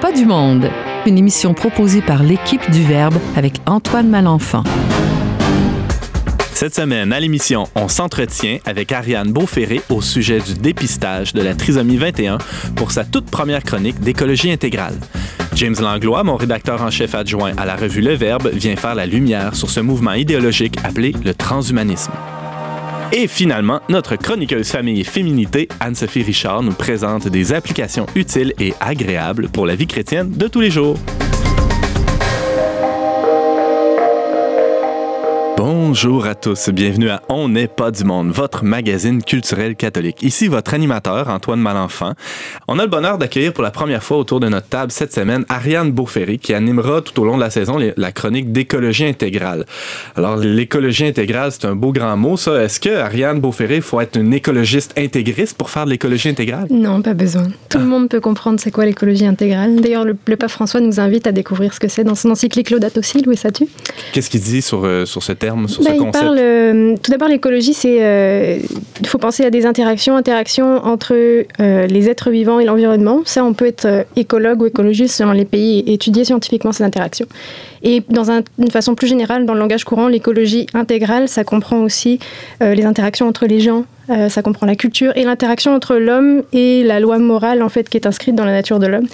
pas du monde, une émission proposée par l'équipe du Verbe avec Antoine Malenfant. Cette semaine, à l'émission, on s'entretient avec Ariane Beauferré au sujet du dépistage de la trisomie 21 pour sa toute première chronique d'écologie intégrale. James Langlois, mon rédacteur en chef adjoint à la revue Le Verbe, vient faire la lumière sur ce mouvement idéologique appelé le transhumanisme. Et finalement, notre chroniqueuse famille et féminité, Anne-Sophie Richard, nous présente des applications utiles et agréables pour la vie chrétienne de tous les jours. Bonjour à tous, bienvenue à On n'est pas du monde, votre magazine culturel catholique. Ici votre animateur, Antoine Malenfant. On a le bonheur d'accueillir pour la première fois autour de notre table cette semaine Ariane Beauferry qui animera tout au long de la saison la chronique d'écologie intégrale. Alors l'écologie intégrale, c'est un beau grand mot ça. Est-ce que Ariane Beauferry, il faut être une écologiste intégriste pour faire de l'écologie intégrale? Non, pas besoin. Tout le monde peut comprendre c'est quoi l'écologie intégrale. D'ailleurs, le, pape François nous invite à découvrir ce que c'est dans son encyclique Laudato Si, Louis Satu. Qu'est-ce qu'il dit sur, euh, sur ce terme? sur ce concept? Il parle, euh, tout d'abord, l'écologie, c'est. Euh, il faut penser à des interactions, interactions entre euh, les êtres vivants et l'environnement. Ça, on peut être écologue ou écologiste selon les pays et étudier scientifiquement ces interactions. Et dans une façon plus générale, dans le langage courant, l'écologie intégrale, ça comprend aussi les interactions entre les gens, ça comprend la culture et l'interaction entre l'homme et la loi morale en fait qui est inscrite dans la nature de l'homme.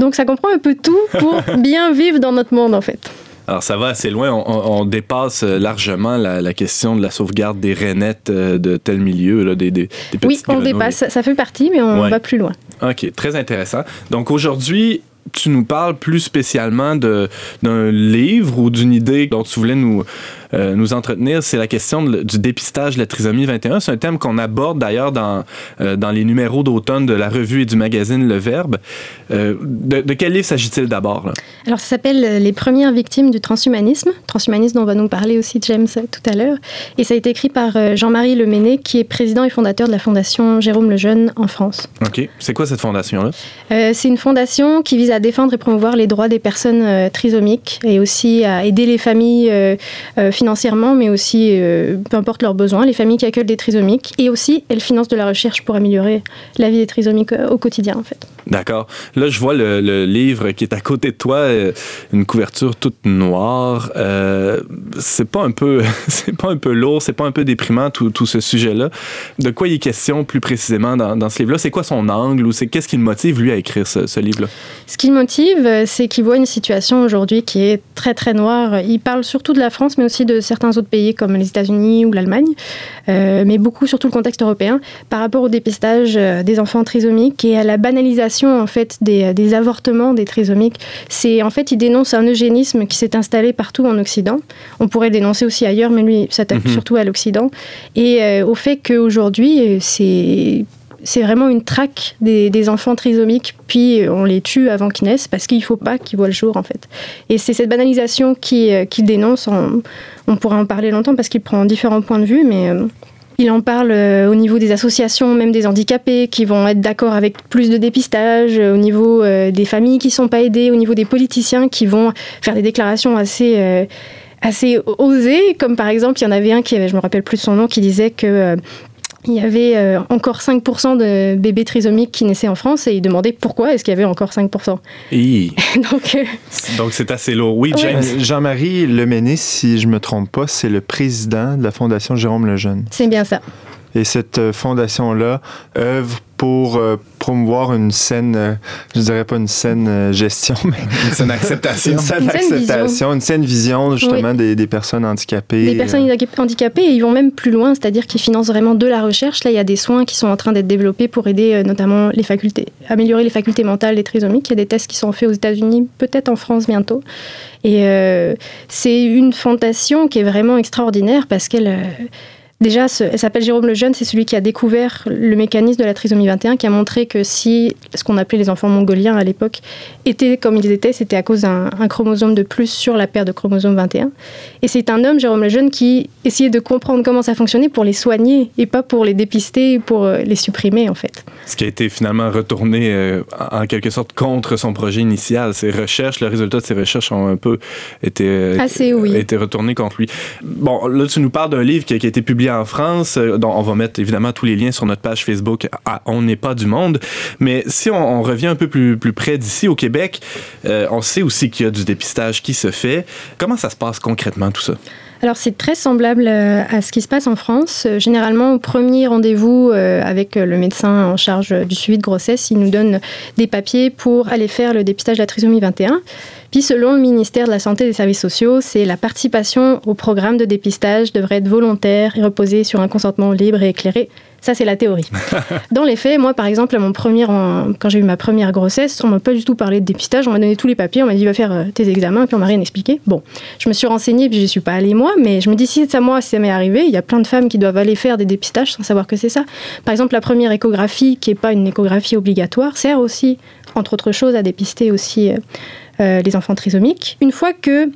Donc ça comprend un peu tout pour bien vivre dans notre monde en fait. Alors ça va assez loin, on, dépasse euh, largement la, question de la sauvegarde des rainettes euh, de tel milieu, là, des, des, Oui, on dépasse, ça, fait partie, mais on va plus loin. OK, très intéressant. Donc aujourd'hui, tu nous parles plus spécialement d'un livre ou d'une idée dont tu voulais nous, euh, nous entretenir, c'est la question du dépistage de la trisomie 21. C'est un thème qu'on aborde d'ailleurs dans, euh, dans les numéros d'automne de la revue et du magazine Le Verbe. Euh, de, quel livre s'agit-il d'abord? Alors, ça s'appelle Les premières victimes du transhumanisme. Transhumanisme dont va nous parler aussi James tout à l'heure. Et ça a été écrit par Jean-Marie Leméné, qui est président et fondateur de la fondation Jérôme Lejeune en France. OK. C'est quoi cette fondation-là? c'est une fondation qui vise à défendre et promouvoir les droits des personnes trisomiques et aussi à aider les familles financièrement, mais aussi, euh, peu importe leurs besoins, les familles qui accueillent des trisomiques. Et aussi, elles financent de la recherche pour améliorer la vie des trisomiques euh, au quotidien, en fait. D'accord. Là, je vois le, livre qui est à côté de toi, euh, une couverture toute noire. c'est pas un peu, c'est pas un peu lourd, c'est pas un peu déprimant tout, ce sujet-là. De quoi il est question plus précisément dans, ce livre-là? C'est quoi son angle ou c'est qu'est-ce qui le motive lui à écrire ce, livre-là? Ce qui le motive, c'est qu'il voit une situation aujourd'hui qui est très très noire. Il parle surtout de la France, mais aussi de certains autres pays comme les États-Unis ou l'Allemagne, euh, mais beaucoup surtout le contexte européen, par rapport au dépistage euh, des enfants trisomiques et à la banalisation en fait des, euh, des avortements des trisomiques. C'est en fait il dénonce un eugénisme qui s'est installé partout en Occident. On pourrait le dénoncer aussi ailleurs, mais lui s'attaque mhm. surtout à l'Occident et au fait qu'aujourd'hui c'est c'est vraiment une traque des, enfants trisomiques, puis on les tue avant qu'ils naissent parce qu'il ne faut pas qu'ils voient le jour en fait. Et c'est cette banalisation qu'il euh, dénonce, on, pourrait en parler longtemps parce qu'il prend différents points de vue, mais euh, il en parle euh, au niveau des associations, même des handicapés qui vont être d'accord avec plus de dépistage, au niveau des familles qui ne sont pas aidées, au niveau des politiciens qui vont faire des déclarations assez assez osées, comme par exemple, il y en avait un qui avait, je me rappelle plus son nom, qui disait que il y avait euh, encore 5% de bébés trisomiques qui naissaient en France et il demandait pourquoi est-ce qu'il y avait encore 5%. Donc, euh, Donc c'est assez lourd. Oui, James. Jean-Marie Leméné, si je me trompe pas, c'est le président de la Fondation Jérôme Lejeune. C'est bien ça. Et cette euh, fondation-là œuvre pour euh, promouvoir une saine, euh, je dirais pas une saine gestion, mais une saine acceptation. une saine acceptation, une saine vision justement des, des, personnes handicapées. Des personnes handicapées, et ils vont même plus loin, c'est-à-dire qu'ils financent vraiment de la recherche. Là, il y a des soins qui sont en train d'être développés pour aider notamment les facultés, améliorer les facultés mentales des trisomiques. Il y a des tests qui sont faits aux États-Unis, peut-être en France bientôt. Et c'est une fondation qui est vraiment extraordinaire parce qu'elle Déjà, elle s'appelle Jérôme Lejeune, c'est celui qui a découvert le mécanisme de la trisomie 21, qui a montré que si ce qu'on appelait les enfants mongoliens à l'époque étaient comme ils étaient, c'était à cause d'un chromosome de plus sur la paire de chromosome 21. Et c'est un homme, Jérôme Lejeune, qui essayait de comprendre comment ça fonctionnait pour les soigner et pas pour les dépister, pour euh, les supprimer en fait. Ce qui a été finalement retourné euh, en quelque sorte contre son projet initial. Ses recherches, le résultat de ses recherches ont un peu été, Assez, oui. été contre lui. Bon, là, tu nous parles d'un livre qui a été publié en France. Euh, dont on va mettre évidemment tous les liens sur notre page Facebook à On n'est pas du monde. Mais si on, revient un peu plus, près d'ici, au Québec, on sait aussi qu'il y a du dépistage qui se fait. Comment ça se passe concrètement tout ça? Alors c'est très semblable à ce qui se passe en France. Généralement, au premier rendez-vous avec le médecin en charge du suivi de grossesse, il nous donne des papiers pour aller faire le dépistage de la trisomie 21. Puis selon le ministère de la Santé et des Services sociaux, c'est la participation au programme de dépistage devrait être volontaire et reposer sur un consentement libre et éclairé. Ça, c'est la théorie. Dans les faits, moi, par exemple, à mon premier, quand j'ai eu ma première grossesse, on m'a pas du tout parlé de dépistage. On m'a donné tous les papiers. On m'a dit, va faire euh, tes examens. Puis on m'a rien expliqué. Bon, je me suis renseignée, puis je suis pas allée moi. Mais je me dis, si c'est à moi, ça m'est arrivé, il y a plein de femmes qui doivent aller faire des dépistages sans savoir que c'est ça. Par exemple, la première échographie, qui est pas une échographie obligatoire, sert aussi, entre autres choses, à dépister aussi. Euh, les enfants trisomiques. Une fois que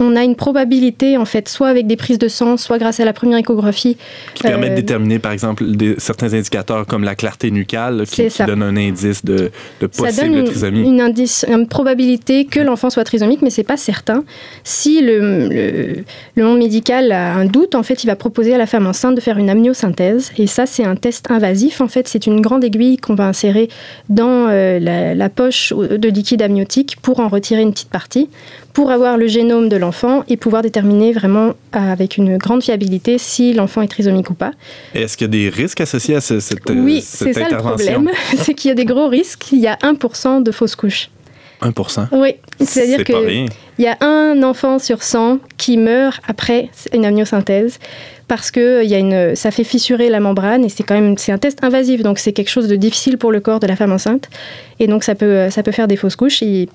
on a une probabilité, en fait, soit avec des prises de sang, soit grâce à la première échographie. Qui permet de euh, déterminer, par exemple, certains indicateurs comme la clarté nucale, qui, qui donne un indice de, de possible ça donne trisomie. Une, indice, une probabilité que l'enfant soit trisomique, mais c'est pas certain. Si le, le, monde médical a un doute, en fait, il va proposer à la femme enceinte de faire une amniosynthèse. Et ça, c'est un test invasif. En fait, c'est une grande aiguille qu'on va insérer dans euh, la, la poche de liquide amniotique pour en retirer une petite partie pour avoir le génome de l'enfant et pouvoir déterminer vraiment euh, avec une grande fiabilité si l'enfant est trisomique ou pas. Est-ce qu'il y a des risques associés à cette, oui, c'est ça le problème, c'est qu'il y a des gros risques. Il y a 1% de fausses couches. 1%? Oui, c'est-à-dire qu'il y a un enfant sur 100 qui meurt après une amniosynthèse parce que y a une, ça fait fissurer la membrane et c'est quand même c'est un test invasif donc c'est quelque chose de difficile pour le corps de la femme enceinte et donc ça peut, ça peut faire des fausses couches. Et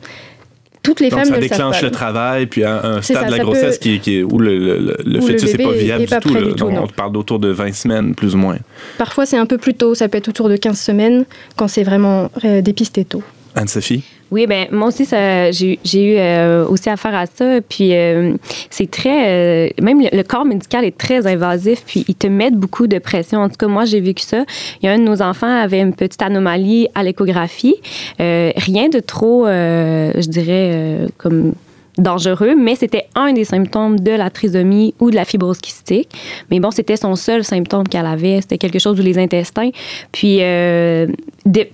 toutes les Donc, femmes ça déclenche le travail, puis un, stade de la grossesse qui, qui, où le, le, fœtus n'est pas viable du tout. on parle d'autour de 20 semaines, plus ou moins. Parfois, c'est un peu plus tôt. Ça peut être autour de 15 semaines quand c'est vraiment euh, dépisté tôt. Anne-Sophie? Oui, ben moi aussi, j'ai eu euh, aussi affaire à ça. Puis euh, c'est très. Euh, même le, corps médical est très invasif, puis ils te mettent beaucoup de pression. En tout cas, moi, j'ai vécu ça. Il y a un de nos enfants avait une petite anomalie à l'échographie. rien de trop, je dirais, comme dangereux, mais c'était un des symptômes de la trisomie ou de la fibrose kystique. Mais bon, c'était son seul symptôme qu'elle avait. C'était quelque chose où les intestins. Puis, euh,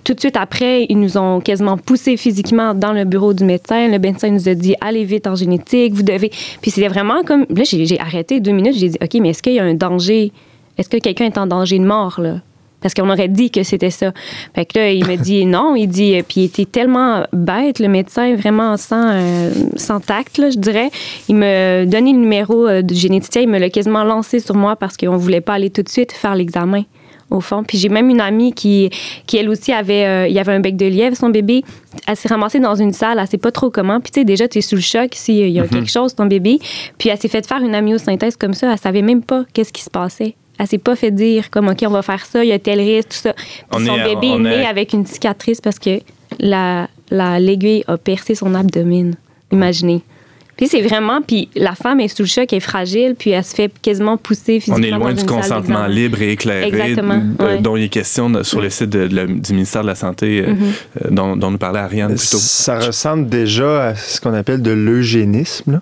tout de suite après, ils nous ont quasiment poussé physiquement dans le bureau du médecin. Le médecin nous a dit allez vite en génétique, vous devez. Puis, c'était vraiment comme. Là, j'ai arrêté deux minutes. J'ai dit OK, mais est-ce qu'il y a un danger? Est-ce que quelqu'un est en danger de mort, là? Parce qu'on aurait dit que c'était ça. Fait que là, il me dit non, il dit, puis il était tellement bête, le médecin, vraiment sans, euh, sans tact, là, je dirais. Il me donnait le numéro euh, du généticien, il me l'a quasiment lancé sur moi parce qu'on voulait pas aller tout de suite faire l'examen au fond. Puis j'ai même une amie qui, qui elle aussi avait, euh, il y avait un bec de lièvre, son bébé. Elle s'est ramassée dans une salle, elle sait pas trop comment. Puis tu sais, déjà, tu es sous le choc s'il y a mhm. quelque chose, ton bébé. Puis elle s'est fait faire une amyosynthèse comme ça, elle savait même pas qu'est-ce qui se passait elle s'est pas fait dire comme OK, on va faire ça, il y a tel risque, tout ça. son bébé est né avec une cicatrice parce que la, l'aiguille a percé son abdomen. Imaginez. Puis c'est vraiment, puis la femme est sous le choc, elle est fragile, puis elle se fait quasiment pousser physiquement. On est loin du consentement libre et éclairé, Exactement, dont il est question sur le site du ministère de la Santé, euh, mm-hmm. euh, dont, dont, nous parlait Ariane plus tôt. Ça ressemble déjà à ce qu'on appelle de l'eugénisme.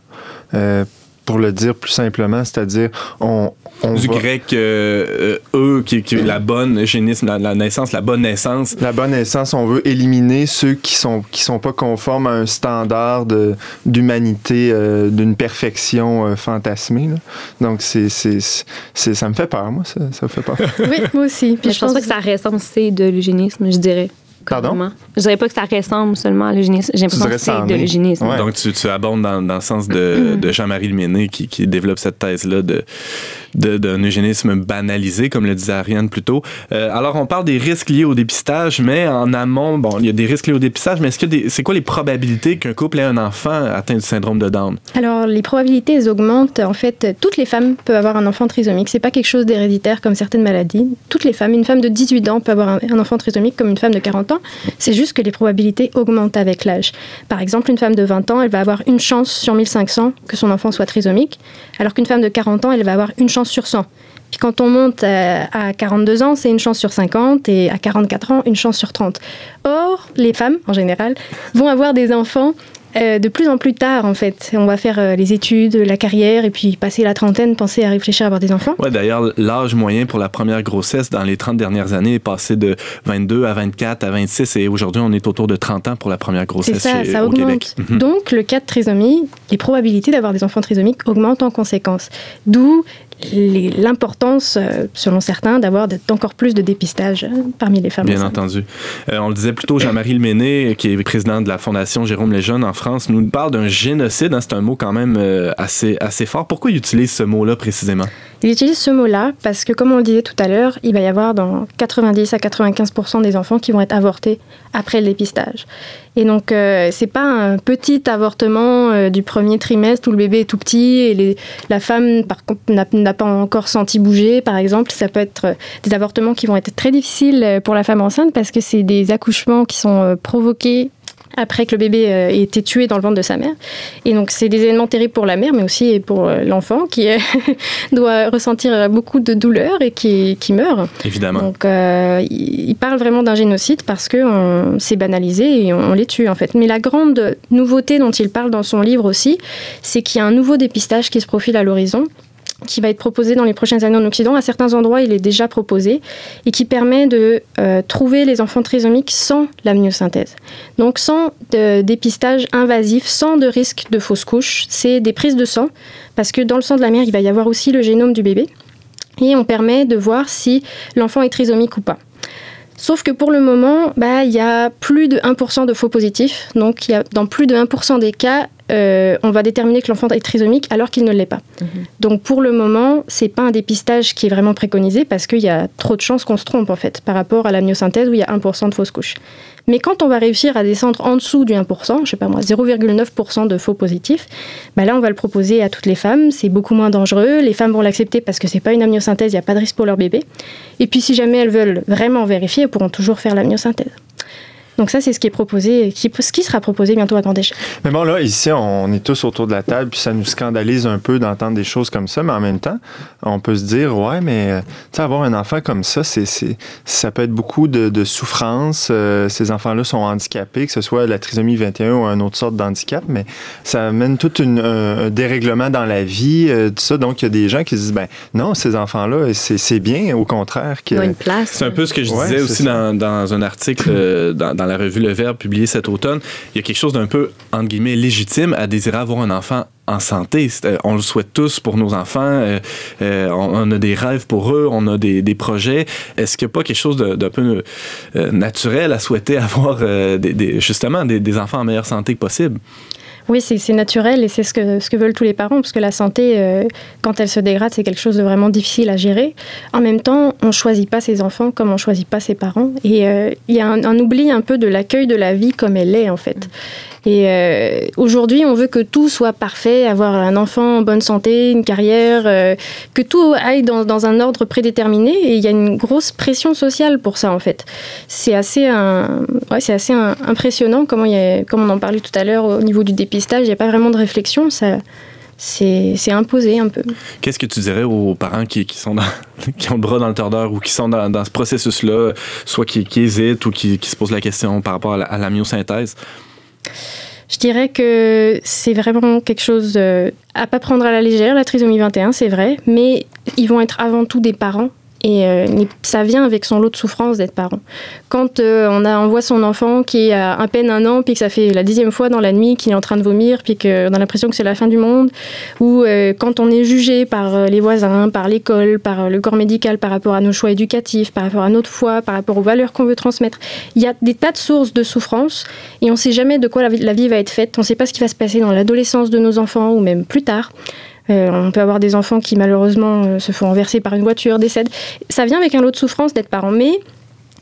Euh, pour le dire plus simplement, c'est-à-dire on, du grec euh, euh, eux qui, est la bonne eugénisme, la, naissance, la bonne naissance. La bonne naissance, on veut éliminer ceux qui sont qui sont pas conformes à un standard d'humanité, euh, d'une perfection fantasmée. Donc c'est ça me fait peur, moi, ça, ça me fait peur. oui, moi aussi. Puis je, pense pas que ça ressemble c'est de l'eugénisme, je dirais. Pardon? Je dirais pas que ça ressemble seulement à l'eugénisme. J'ai l'impression que c'est de l'eugénisme. Donc, tu, tu abondes dans, dans, le sens de, de Jean-Marie Leméné qui, qui développe cette thèse-là de, d'un eugénisme banalisé, comme le disait Ariane plus tôt. Euh, alors, on parle des risques liés au dépistage, mais en amont, bon, il y a des risques liés au dépistage, mais c'est quoi les probabilités qu'un couple ait un enfant atteint du syndrome de Down? Alors, les probabilités, elles augmentent. En fait, toutes les femmes peuvent avoir un enfant trisomique. C'est pas quelque chose d'héréditaire comme certaines maladies. Toutes les femmes, une femme de 18 ans peut avoir un, enfant trisomique comme une femme de 40 ans. C'est juste que les probabilités augmentent avec l'âge. Par exemple, une femme de 20 ans, elle va avoir une chance sur 1500 que son enfant soit trisomique, alors qu'une femme de 40 ans, elle va avoir une chance sur 100. Puis quand on monte euh, à 42 ans, c'est une chance sur 50 et à 44 ans, une chance sur 30. Or, les femmes, en général, vont avoir des enfants euh, de plus en plus tard, en fait. On va faire euh, les études, la carrière, et puis passer la trentaine, penser à réfléchir à avoir des enfants. Ouais, d'ailleurs, l'âge moyen pour la première grossesse dans les 30 dernières années est passé de 22 à 24 à 26, et aujourd'hui, on est autour de 30 ans pour la première grossesse C'est ça, chez- ça au. Mhm. Donc, le cas de trisomie, les probabilités d'avoir des enfants trisomiques augmentent en conséquence. D'où l'importance, euh, selon certains, d'avoir d'encore plus de dépistage euh, parmi les femmes Bien entendu. Euh, on le disait plus tôt, Jean-Marie Leméné, qui est président de la Fondation Jérôme Lejeune en France, nous parle d'un génocide. hein, c'est un mot quand même assez, assez fort. Pourquoi il utilise ce mot-là précisément? Il utilise ce mot-là parce que, comme on le disait tout à l'heure, il va y avoir dans 90 à 95% des enfants qui vont être avortés après le dépistage. Et donc, euh, c'est pas un petit avortement euh, du premier trimestre où le bébé est tout petit et la femme, n'a pas encore senti bouger, par exemple. Ça peut être euh, des avortements qui vont être très difficiles euh, pour la femme enceinte parce que c'est des accouchements qui sont provoqués après que le bébé euh, ait été tué dans le ventre de sa mère. Et donc, c'est des événements terribles pour la mère, mais aussi pour euh, l'enfant qui euh, doit ressentir beaucoup de douleur et qui, qui meurt. Évidemment. Donc, euh, il parle vraiment d'un génocide parce que c'est banalisé et on, on les tue, en fait. Mais la grande nouveauté dont il parle dans son livre aussi, c'est qu'il y a un nouveau dépistage qui se profile à l'horizon qui va être proposé dans les prochaines années en Occident. À certains endroits, il est déjà proposé et qui permet de euh, trouver les enfants trisomiques sans l'amniosynthèse. Donc sans dépistage invasif, sans de risque de fausse couche. C'est des prises de sang parce que dans le sang de la mère, il va y avoir aussi le génome du bébé et on permet de voir si l'enfant est trisomique ou pas. Sauf que pour le moment, bah, il y a plus de 1% de faux positifs. Donc, y a, dans plus de 1% des cas, euh, on va déterminer que l'enfant est trisomique alors qu'il ne l'est pas. Donc, pour le moment, c'est pas un dépistage qui est vraiment préconisé parce qu'il y a trop de chances qu'on se trompe, en fait, par rapport à la myosynthèse où il y a 1% de fausses couches. Mais quand on va réussir à descendre en dessous du 1%, je sais pas moi, 0,9% de faux positifs, bah là, on va le proposer à toutes les femmes. C'est beaucoup moins dangereux. Les femmes vont l'accepter parce que c'est pas une amniosynthèse, il n'y a pas de risque pour leur bébé. Et puis, si jamais elles veulent vraiment vérifier, elles pourront toujours faire l'amniosynthèse. Donc ça, c'est ce qui est proposé, qui, ce qui sera proposé bientôt à grande échelle. Mais bon, là, ici, on est tous autour de la table, puis ça nous scandalise un peu d'entendre des choses comme ça, mais en même temps, on peut se dire, ouais, mais euh, tu sais, avoir un enfant comme ça, c'est, c'est, ça peut être beaucoup de, de souffrance. Euh, ces enfants-là sont handicapés, que ce soit la trisomie 21 ou une autre sorte d'handicap, mais ça amène tout une, un, un dérèglement dans la vie, euh, tout ça. Donc, il y a des gens qui se disent, ben non, ces enfants-là, c'est, c'est bien, au contraire. Que, Ils ont une place. C'est un peu ce que je Ouais, disais aussi dans, dans un article euh, dans, dans la revue Le Verbe publié cet automne. Il y a quelque chose d'un peu, entre guillemets, légitime à désirer avoir un enfant en santé. Euh, On le souhaite tous pour nos enfants. euh, euh, on, a des rêves pour eux, on a des, projets. Est-ce qu'il n'y a pas quelque chose d'un peu naturel à souhaiter avoir des, justement des, enfants en meilleure santé possible? Oui, c'est naturel et c'est ce que, ce que veulent tous les parents, parce que la santé, euh, quand elle se dégrade, c'est quelque chose de vraiment difficile à gérer. En même temps, on ne choisit pas ses enfants comme on ne choisit pas ses parents. Et euh, il y a un oubli un peu de l'accueil de la vie comme elle est, en fait. Et euh, aujourd'hui, on veut que tout soit parfait, avoir un enfant en bonne santé, une carrière, euh, que tout aille dans, un ordre prédéterminé. Et il y a une grosse pression sociale pour ça, en fait. C'est assez, c'est assez impressionnant comment il y a, comme on en parlait tout à l'heure au niveau du dépistage, il n'y a pas vraiment de réflexion. Ça, c'est, imposé un peu. Qu'est-ce que tu dirais aux parents qui, sont dans, qui ont le bras dans le tordeur ou qui sont dans, ce processus-là, soit qui, hésitent ou qui, qui se posent la question par rapport à la, à la myosynthèse? Je dirais que c'est vraiment quelque chose euh, à pas prendre à la légère, la trisomie 21, c'est vrai, mais ils vont être avant tout des parents. Et euh, ça vient avec son lot de souffrance d'être parent. Quand euh, on, a, voit son enfant qui a à peine un an, puis que ça fait la dixième fois dans la nuit qu'il est en train de vomir, puis qu'on a l'impression que c'est la fin du monde, ou euh, quand on est jugé par les voisins, par l'école, par le corps médical, par rapport à nos choix éducatifs, par rapport à notre foi, par rapport aux valeurs qu'on veut transmettre, il y a des tas de sources de souffrance et on ne sait jamais de quoi la vie va être faite. On ne sait pas ce qui va se passer dans l'adolescence de nos enfants ou même plus tard. Euh, on peut avoir des enfants qui malheureusement euh, se font renverser par une voiture, décèdent. Ça vient avec un lot de souffrance d'être parent, mais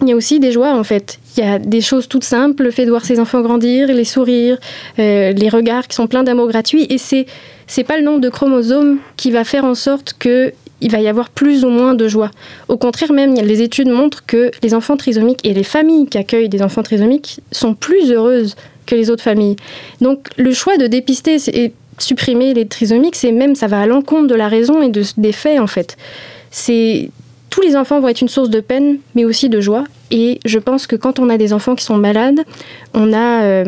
il y a aussi des joies en fait. Il y a des choses toutes simples, le fait de voir ses enfants grandir, les sourires, euh, les regards qui sont pleins d'amour gratuit. Et c'est c'est pas le nombre de chromosomes qui va faire en sorte que il va y avoir plus ou moins de joie. Au contraire, même, les études montrent que les enfants trisomiques et les familles qui accueillent des enfants trisomiques sont plus heureuses que les autres familles. Donc, le choix de dépister et supprimer les trisomiques, c'est même, ça va à l'encontre de la raison et de, des faits, en fait. C'est tous les enfants vont être une source de peine, mais aussi de joie. Et je pense que quand on a des enfants qui sont malades, on a euh,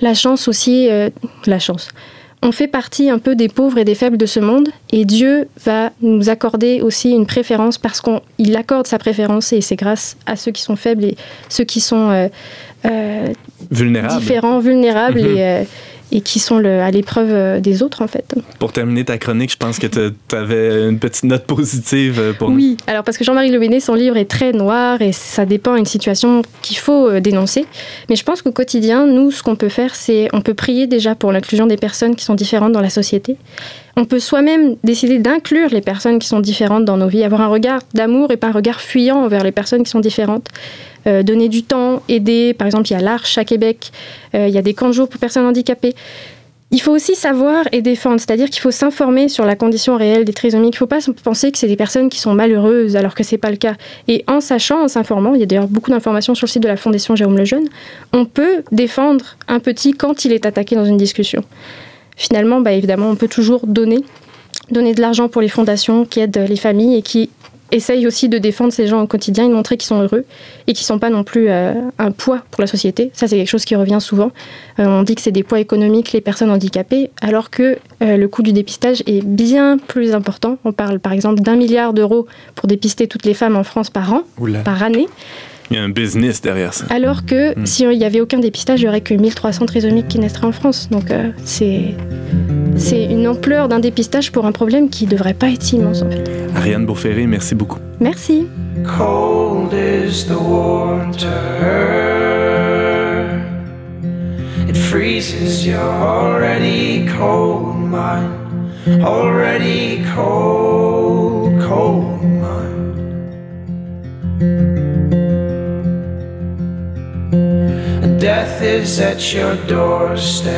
la chance aussi, euh, la chance. On fait partie un peu des pauvres et des faibles de ce monde, et Dieu va nous accorder aussi une préférence parce qu'il accorde sa préférence, et c'est grâce à ceux qui sont faibles et ceux qui sont euh, euh, Vulnérable. différents, vulnérables Mhm. et, et qui sont le- à l'épreuve euh, des autres en fait. Pour terminer ta chronique, je pense que tu avais une petite note positive euh, pour nous. Oui, alors parce que Jean-Marie Le Béné, son livre est très noir et ça dépend d'une situation qu'il faut euh, dénoncer. Mais je pense qu'au quotidien, nous, ce qu'on peut faire, c'est on peut prier déjà pour l'inclusion des personnes qui sont différentes dans la société. On peut soi-même décider d'inclure les personnes qui sont différentes dans nos vies, avoir un regard d'amour et pas un regard fuyant envers les personnes qui sont différentes. Euh, donner du temps, aider. Par exemple, il y a l'Arche à Québec, euh, il y a des camps de jour pour personnes handicapées. Il faut aussi savoir et défendre, c'est-à-dire qu'il faut s'informer sur la condition réelle des trisomiques. Il ne faut pas penser que c'est des personnes qui sont malheureuses alors que ce n'est pas le cas. Et en sachant, en s'informant, il y a d'ailleurs beaucoup d'informations sur le site de la Fondation Jérôme Lejeune, on peut défendre un petit quand il est attaqué dans une discussion. Finalement, bah, évidemment, on peut toujours donner, donner de l'argent pour les fondations qui aident les familles et qui essayent aussi de défendre ces gens au quotidien et de montrer qu'ils sont heureux et qu'ils ne sont pas non plus euh, un poids pour la société. Ça, c'est quelque chose qui revient souvent. Euh, on dit que c'est des poids économiques, les personnes handicapées, alors que euh, le coût du dépistage est bien plus important. On parle par exemple d'un milliard d'euros pour dépister toutes les femmes en France par an, Oula. par année, Il y a un business derrière ça. alors que Mm. s'il n'y avait aucun dépistage, il n'y aurait que 1300 trisomiques qui naîtraient en France. Donc euh, c'est... C'est une ampleur d'un dépistage pour un problème qui ne devrait pas être immense en fait. Ariane Beauferré, merci beaucoup. Merci. Cold is the water. It freezes your already cold mind. Already cold, cold death is at your doorstep.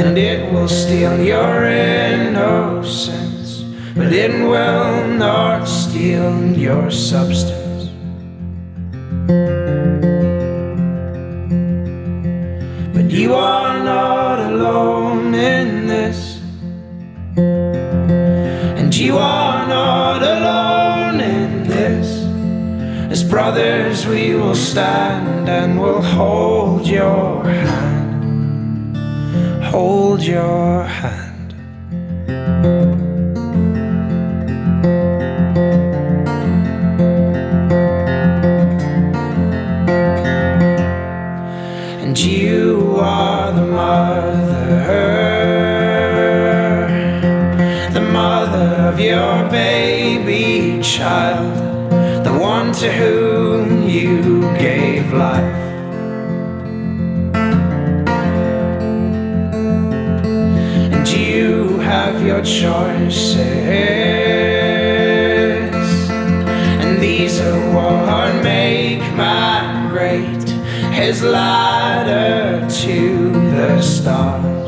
And it will steal your innocence. But it will not steal your substance. But you are brothers, we will stand and we'll hold your hand. Hold your hand. and you are the mother, the mother of your baby child, one to whom you gave life. And you have your choices, and these are what make man great his ladder to the stars.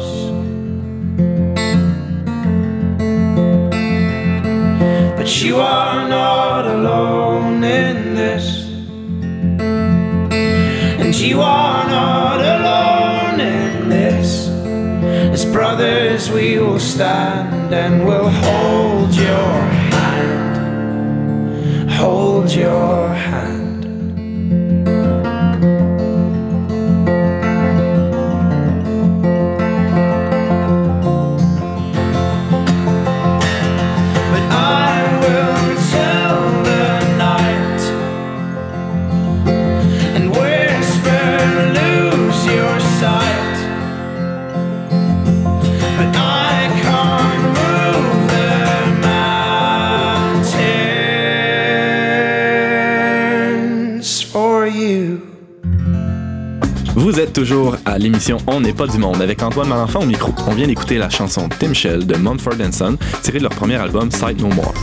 Toujours à l'émission On n'est pas du monde avec Antoine Malenfant au micro. On vient d'écouter la chanson Tim Shell de Mumford Son, tirée de leur premier album Sight No More.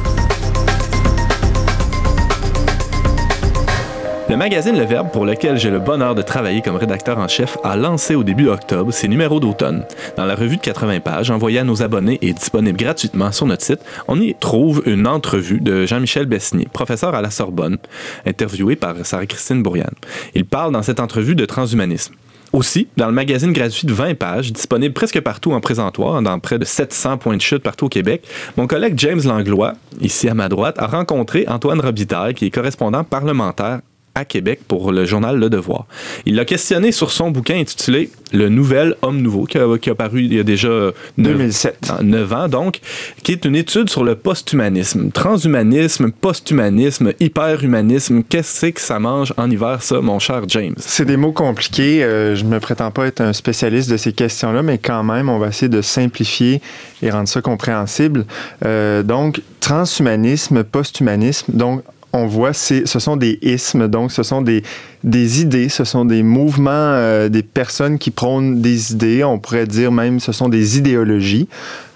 Le magazine Le Verbe, pour lequel j'ai le bonheur de travailler comme rédacteur en chef, a lancé au début octobre ses numéros d'automne. Dans la revue de 80 pages, envoyée à nos abonnés et disponible gratuitement sur notre site, on y trouve une entrevue de Jean-Michel Besnier, professeur à la Sorbonne, interviewé par Sarah-Christine Bourriane. Il parle dans cette entrevue de transhumanisme. Aussi, dans le magazine gratuit de 20 pages, disponible presque partout en présentoir, dans près de 700 points de chute partout au Québec, mon collègue James Langlois, ici à ma droite, a rencontré Antoine Robitaille, qui est correspondant parlementaire à Québec pour le journal Le Devoir. Il l'a questionné sur son bouquin intitulé Le Nouvel Homme Nouveau, qui a, qui a paru il y a déjà 2007. 9 ans, donc, qui est une étude sur le post-humanisme. Transhumanisme, post-humanisme, hyper-humanisme, qu'est-ce que ça mange en hiver, ça, mon cher James? C'est des mots compliqués. Euh, je ne me prétends pas être un spécialiste de ces questions-là, mais quand même, on va essayer de simplifier et rendre ça compréhensible. Euh, donc, transhumanisme, post-humanisme, donc on voit, c'est, ce sont des ismes, donc ce sont des, des idées, ce sont des mouvements, euh, des personnes qui prônent des idées. On pourrait dire même ce sont des idéologies.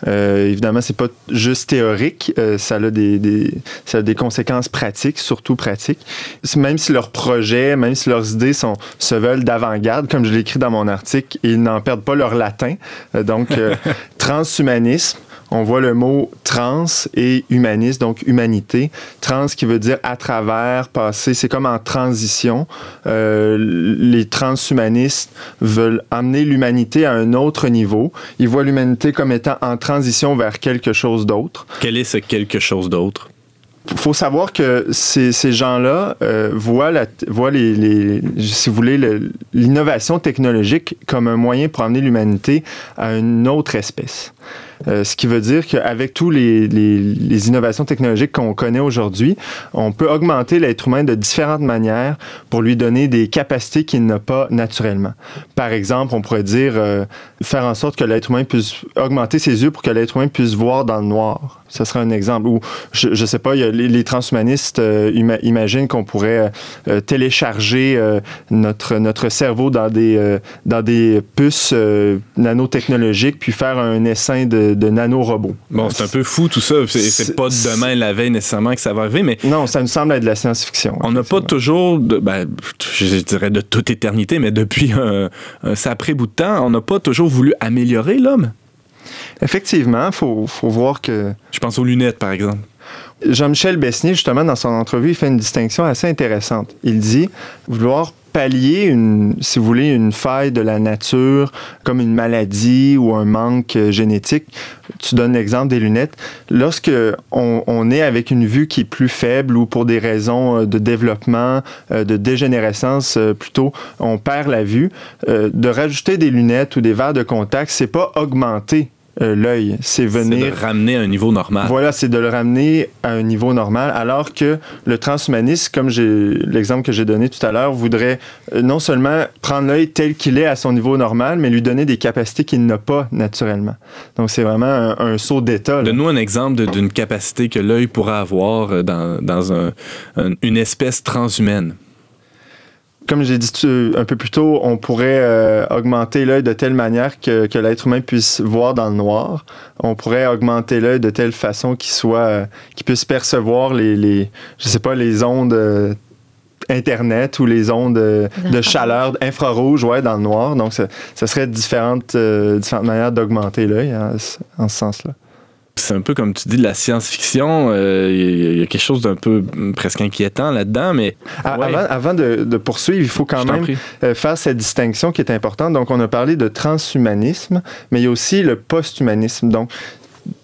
Euh, évidemment, c'est pas juste théorique, euh, ça, a des, des, ça a des conséquences pratiques, surtout pratiques. Même si leurs projets, même si leurs idées sont, se veulent d'avant-garde, comme je l'ai écrit dans mon article, ils n'en perdent pas leur latin. Euh, donc, transhumanisme, on voit le mot trans et humaniste, donc humanité. Trans qui veut dire à travers, passer, c'est comme en transition. Euh, les transhumanistes veulent amener l'humanité à un autre niveau. Ils voient l'humanité comme étant en transition vers quelque chose d'autre. Quel est ce quelque chose d'autre? Il faut savoir que ces, ces gens-là euh, voient, la, voient les, les, si vous voulez, le- l'innovation technologique comme un moyen pour amener l'humanité à une autre espèce. Euh, ce qui veut dire qu'avec tous les, les, innovations technologiques qu'on connaît aujourd'hui, on peut augmenter l'être humain de différentes manières pour lui donner des capacités qu'il n'a pas naturellement. Par exemple, on pourrait dire euh, faire en sorte que l'être humain puisse augmenter ses yeux pour que l'être humain puisse voir dans le noir. Ce serait un exemple. Ou, je ne sais pas, les, transhumanistes euh, ima- imaginent qu'on pourrait télécharger notre, notre cerveau dans des, dans des puces nanotechnologiques puis faire un essaim de, de nanorobots. Bon, c'est un peu fou tout ça. C'est, pas demain, la veille nécessairement que ça va arriver, mais Non, ça nous semble être de la science-fiction. on n'a pas toujours, de, ben, je dirais de toute éternité, mais depuis un, un sacré bout de temps, on n'a pas toujours voulu améliorer l'homme. Effectivement, il faut, faut voir que Je pense aux lunettes, par exemple. Jean-Michel Besnier, justement, dans son entrevue, il fait une distinction assez intéressante. Il dit vouloir pallier, une, si vous voulez, une faille de la nature, comme une maladie ou un manque euh, génétique. Tu donnes l'exemple des lunettes. Lorsque on, est avec une vue qui est plus faible ou pour des raisons euh, de développement, euh, de dégénérescence plutôt, on perd la vue, de rajouter des lunettes ou des verres de contact, c'est pas augmenter euh, l'œil, c'est venir de ramener à un niveau normal. voilà, c'est de le ramener à un niveau normal, alors que le transhumanisme, comme j'ai l'exemple que j'ai donné tout à l'heure, voudrait euh, non seulement prendre l'œil tel qu'il est à son niveau normal, mais lui donner des capacités qu'il n'a pas naturellement. Donc c'est vraiment un, un saut d'état. Donne-nous un exemple d'une capacité que l'œil pourrait avoir euh, dans, dans un- un- une espèce transhumaine. Comme j'ai dit tu- un peu plus tôt, on pourrait euh, augmenter l'œil de telle manière que, que l'être humain puisse voir dans le noir. On pourrait augmenter l'œil de telle façon qu'il soit, euh, qu'il puisse percevoir les, les, je sais pas, les ondes euh, Internet ou les ondes euh, de chaleur infrarouge, ouais, dans le noir. Donc, ça serait différentes, euh, différentes manières d'augmenter l'œil hein, en ce sens-là. C'est un peu comme tu dis de la science-fiction. euh, Il y, a- il y a quelque chose d'un peu mm, presque inquiétant là-dedans, mais A- Ouais. Avant, avant de, de poursuivre, il faut quand même euh, faire cette distinction qui est importante. Donc, on a parlé de transhumanisme, mais il y a aussi le posthumanisme. Donc,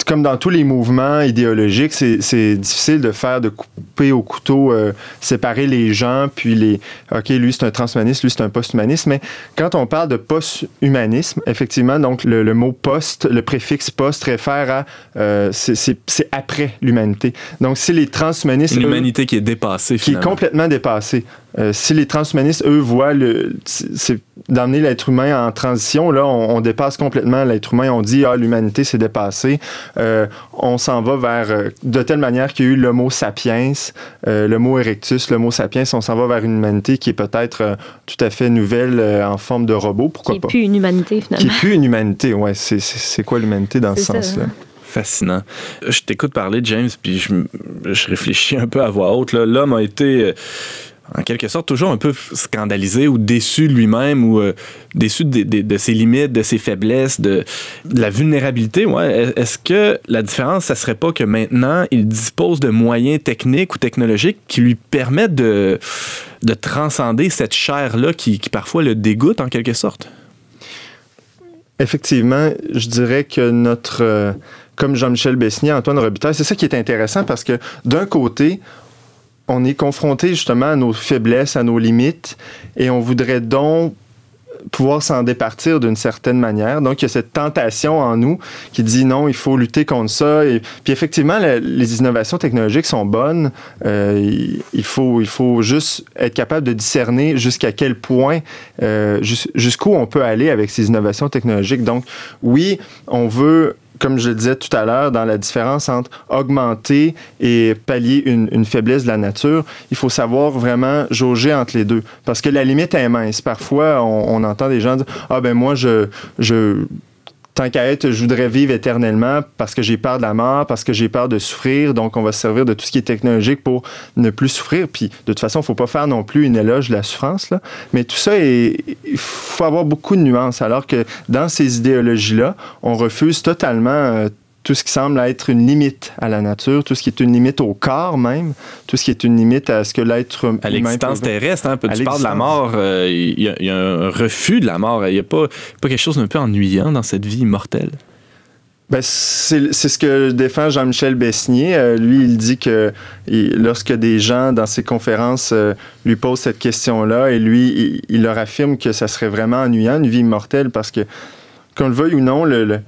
comme dans tous les mouvements idéologiques, c'est difficile de faire, de couper au couteau, euh, séparer les gens, puis les. OK, lui, c'est un transhumaniste, lui, c'est un posthumaniste. Mais quand on parle de posthumanisme, effectivement, donc le, le mot post, le préfixe post réfère à. euh, c'est- après l'humanité. Donc, si les transhumanistes. Une eux, humanité qui est dépassée, qui est finalement. complètement dépassé. Euh, si les transhumanistes, eux, voient le, c'est d'amener l'être humain en transition, là, on, on dépasse complètement l'être humain. On dit, ah, l'humanité s'est dépassée. Euh, on s'en va vers, euh, de telle manière qu'il y a eu le mot sapiens, euh, le mot erectus, le mot sapiens, on s'en va vers une humanité qui est peut-être euh, tout à fait nouvelle euh, en forme de robot, Qui pourquoi n'est pas? plus une humanité, Qui finalement. est plus une humanité, ouais. C'est, c'est, c'est quoi l'humanité dans ce ça, sens-là? hein. Fascinant. Je t'écoute parler, James, puis je, je réfléchis un peu à voix haute. là. L'homme a été, euh, en quelque sorte, toujours un peu scandalisé ou déçu lui-même ou euh, déçu de, ses limites, de ses faiblesses, de, la vulnérabilité. Ouais. Est-ce que la différence, ça serait pas que maintenant, il dispose de moyens techniques ou technologiques qui lui permettent de, de transcender cette chair-là qui, qui parfois le dégoûte en quelque sorte? Effectivement, je dirais que notre, euh, comme Jean-Michel Besnier, Antoine Robitaille, c'est ça qui est intéressant parce que d'un côté, on est confronté justement à nos faiblesses, à nos limites, et on voudrait donc pouvoir s'en départir d'une certaine manière. Donc, il y a cette tentation en nous qui dit non, il faut lutter contre ça. Et, puis, effectivement, les innovations technologiques sont bonnes. Euh, il, faut, il faut juste être capable de discerner jusqu'à quel point, euh, jus- jusqu'où on peut aller avec ces innovations technologiques. Donc, oui, on veut comme je le disais tout à l'heure, dans la différence entre augmenter et pallier une, faiblesse de la nature, il faut savoir vraiment jauger entre les deux. Parce que la limite est mince. Parfois, on, on entend des gens dire Ah, ben moi, je. je Tant qu'à être, je voudrais vivre éternellement parce que j'ai peur de la mort, parce que j'ai peur de souffrir. Donc, on va se servir de tout ce qui est technologique pour ne plus souffrir. Puis, de toute façon, il ne faut pas faire non plus une éloge de la souffrance. Mais tout ça, il faut avoir beaucoup de nuances. Alors que dans ces idéologies-là, on refuse totalement euh, tout ce qui semble être une limite à la nature, tout ce qui est une limite au corps même, tout ce qui est une limite à ce que l'être humain À l'existence terrestre, hein, À tu parles de la mort, euh, il y, a- il y a un refus de la mort. Il n'y a pas, pas quelque chose d'un peu ennuyant dans cette vie immortelle? Ben, c'est ce que défend Jean-Michel Besnier. Euh, lui, il dit que il- lorsque des gens dans ses conférences euh, lui posent cette question-là, et lui, il, il leur affirme que ça serait vraiment ennuyant, une vie immortelle, parce que, qu'on le veuille ou non, le, le-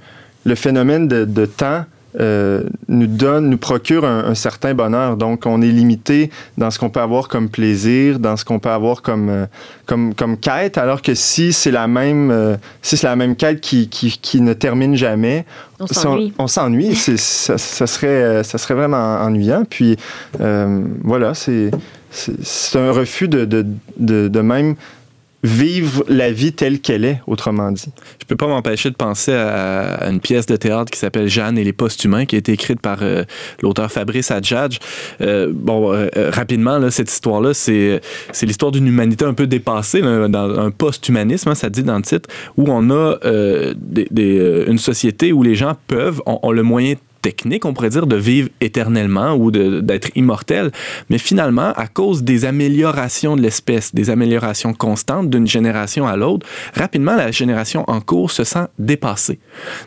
le phénomène de, de temps euh, nous donne, nous procure un, un certain bonheur. Donc, on est limité dans ce qu'on peut avoir comme plaisir, dans ce qu'on peut avoir comme, euh, comme, comme quête, alors que si c'est la même, euh, si c'est la même quête qui, qui, qui ne termine jamais, On s'ennuie. on s'ennuie, ça, ça serait, ça serait vraiment ennuyant. Puis euh, voilà, c'est c'est- c'est un refus de, de, de, de même vivre la vie telle qu'elle est, autrement dit. Je peux pas m'empêcher de penser à, une pièce de théâtre qui s'appelle Jeanne et les post-humains, qui a été écrite par euh, l'auteur Fabrice Adjadj. Euh, bon, euh, rapidement, là, cette histoire-là, c'est c'est l'histoire d'une humanité un peu dépassée, dans un post-humanisme, hein, ça dit dans le titre, où on a des- une société où les gens peuvent, ont, ont le moyen technique, on pourrait dire, de vivre éternellement ou d'être immortel. Mais finalement, à cause des améliorations de l'espèce, des améliorations constantes d'une génération à l'autre, rapidement, la génération en cours se sent dépassée.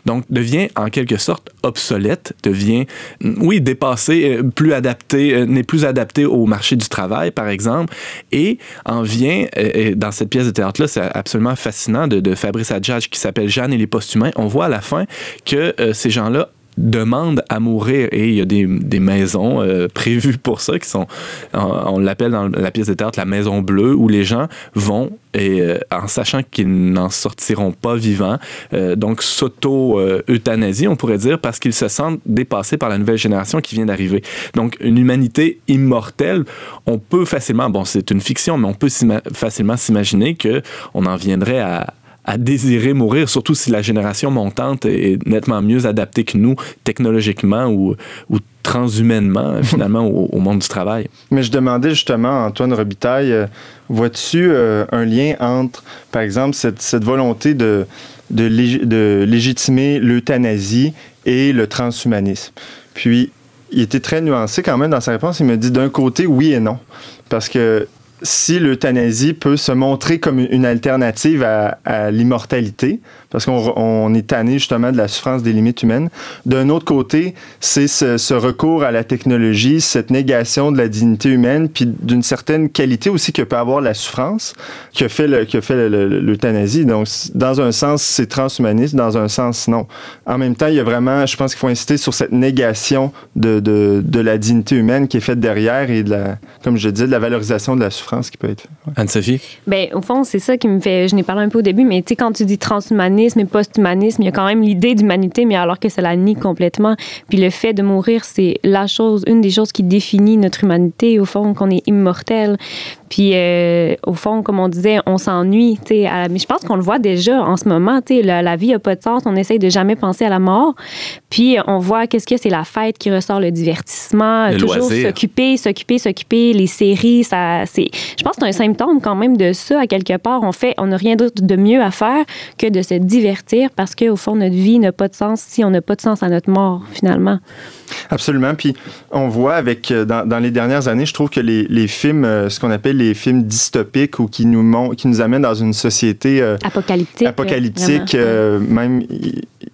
Donc, devient en quelque sorte obsolète, devient, oui, dépassée, euh, plus adaptée, euh, n'est plus adaptée au marché du travail, par exemple, et en vient, euh, euh, dans cette pièce de théâtre-là, c'est absolument fascinant, de, Fabrice Adjadj, qui s'appelle Jeanne et les posthumains, on voit à la fin que ces gens-là demandent à mourir et il y a des, des maisons euh, prévues pour ça qui sont on, l'appelle dans la pièce de théâtre la maison bleue où les gens vont et euh, en sachant qu'ils n'en sortiront pas vivants euh, donc s'auto euthanasie on pourrait dire parce qu'ils se sentent dépassés par la nouvelle génération qui vient d'arriver. Donc une humanité immortelle on peut facilement bon c'est une fiction mais on peut facilement s'imaginer que on en viendrait à à désirer mourir, surtout si la génération montante est nettement mieux adaptée que nous technologiquement ou, ou transhumainement finalement au, au monde du travail. Mais je demandais justement à Antoine Robitaille, euh, vois-tu euh, un lien entre, par exemple, cette, cette volonté de, de, lég- de légitimer l'euthanasie et le transhumanisme? Puis, il était très nuancé quand même dans sa réponse. Il me dit d'un côté, oui et non. Parce que si l'euthanasie peut se montrer comme une alternative à, l'immortalité, parce qu'on on est tanné justement de la souffrance des limites humaines, d'un autre côté, c'est ce, ce recours à la technologie, cette négation de la dignité humaine, puis d'une certaine qualité aussi que peut avoir la souffrance, que fait le- que fait le- le- l'euthanasie. Donc, dans un sens, c'est transhumaniste, dans un sens, non. En même temps, il y a vraiment, je pense qu'il faut insister sur cette négation de, de, de la dignité humaine qui est faite derrière et de la, comme je disais, de la valorisation de la souffrance qui peut être faite. Ouais. Anne-Sophie? Ben, au fond, c'est ça qui me fait. Je n'ai parlé un peu au début, mais tu sais, quand tu dis transhumanisme et post-humanisme, il y a quand même l'idée d'humanité, mais alors que ça la nie complètement. Puis le fait de mourir, c'est la chose, une des choses qui définit notre humanité, au fond, qu'on est immortel. Puis, euh, au fond, comme on disait, on s'ennuie. Mais je pense qu'on le voit déjà en ce moment. La, la vie n'a pas de sens. On essaye de jamais penser à la mort. Puis, on voit qu'est-ce que c'est la fête qui ressort, le divertissement, Le toujours s'occuper, s'occuper, s'occuper. Les séries, ça, c'est. Je pense que c'est un symptôme quand même de ça à quelque part. On fait, on n'a rien d'autre de mieux à faire que de se divertir parce qu'au fond, notre vie n'a pas de sens si on n'a pas de sens à notre mort finalement. Absolument. Puis on voit avec euh, dans, dans les dernières années, je trouve que les, les films, euh, ce qu'on appelle les films dystopiques ou qui nous qui nous amènent dans une société euh, Apocalyptique. apocalyptique, euh, même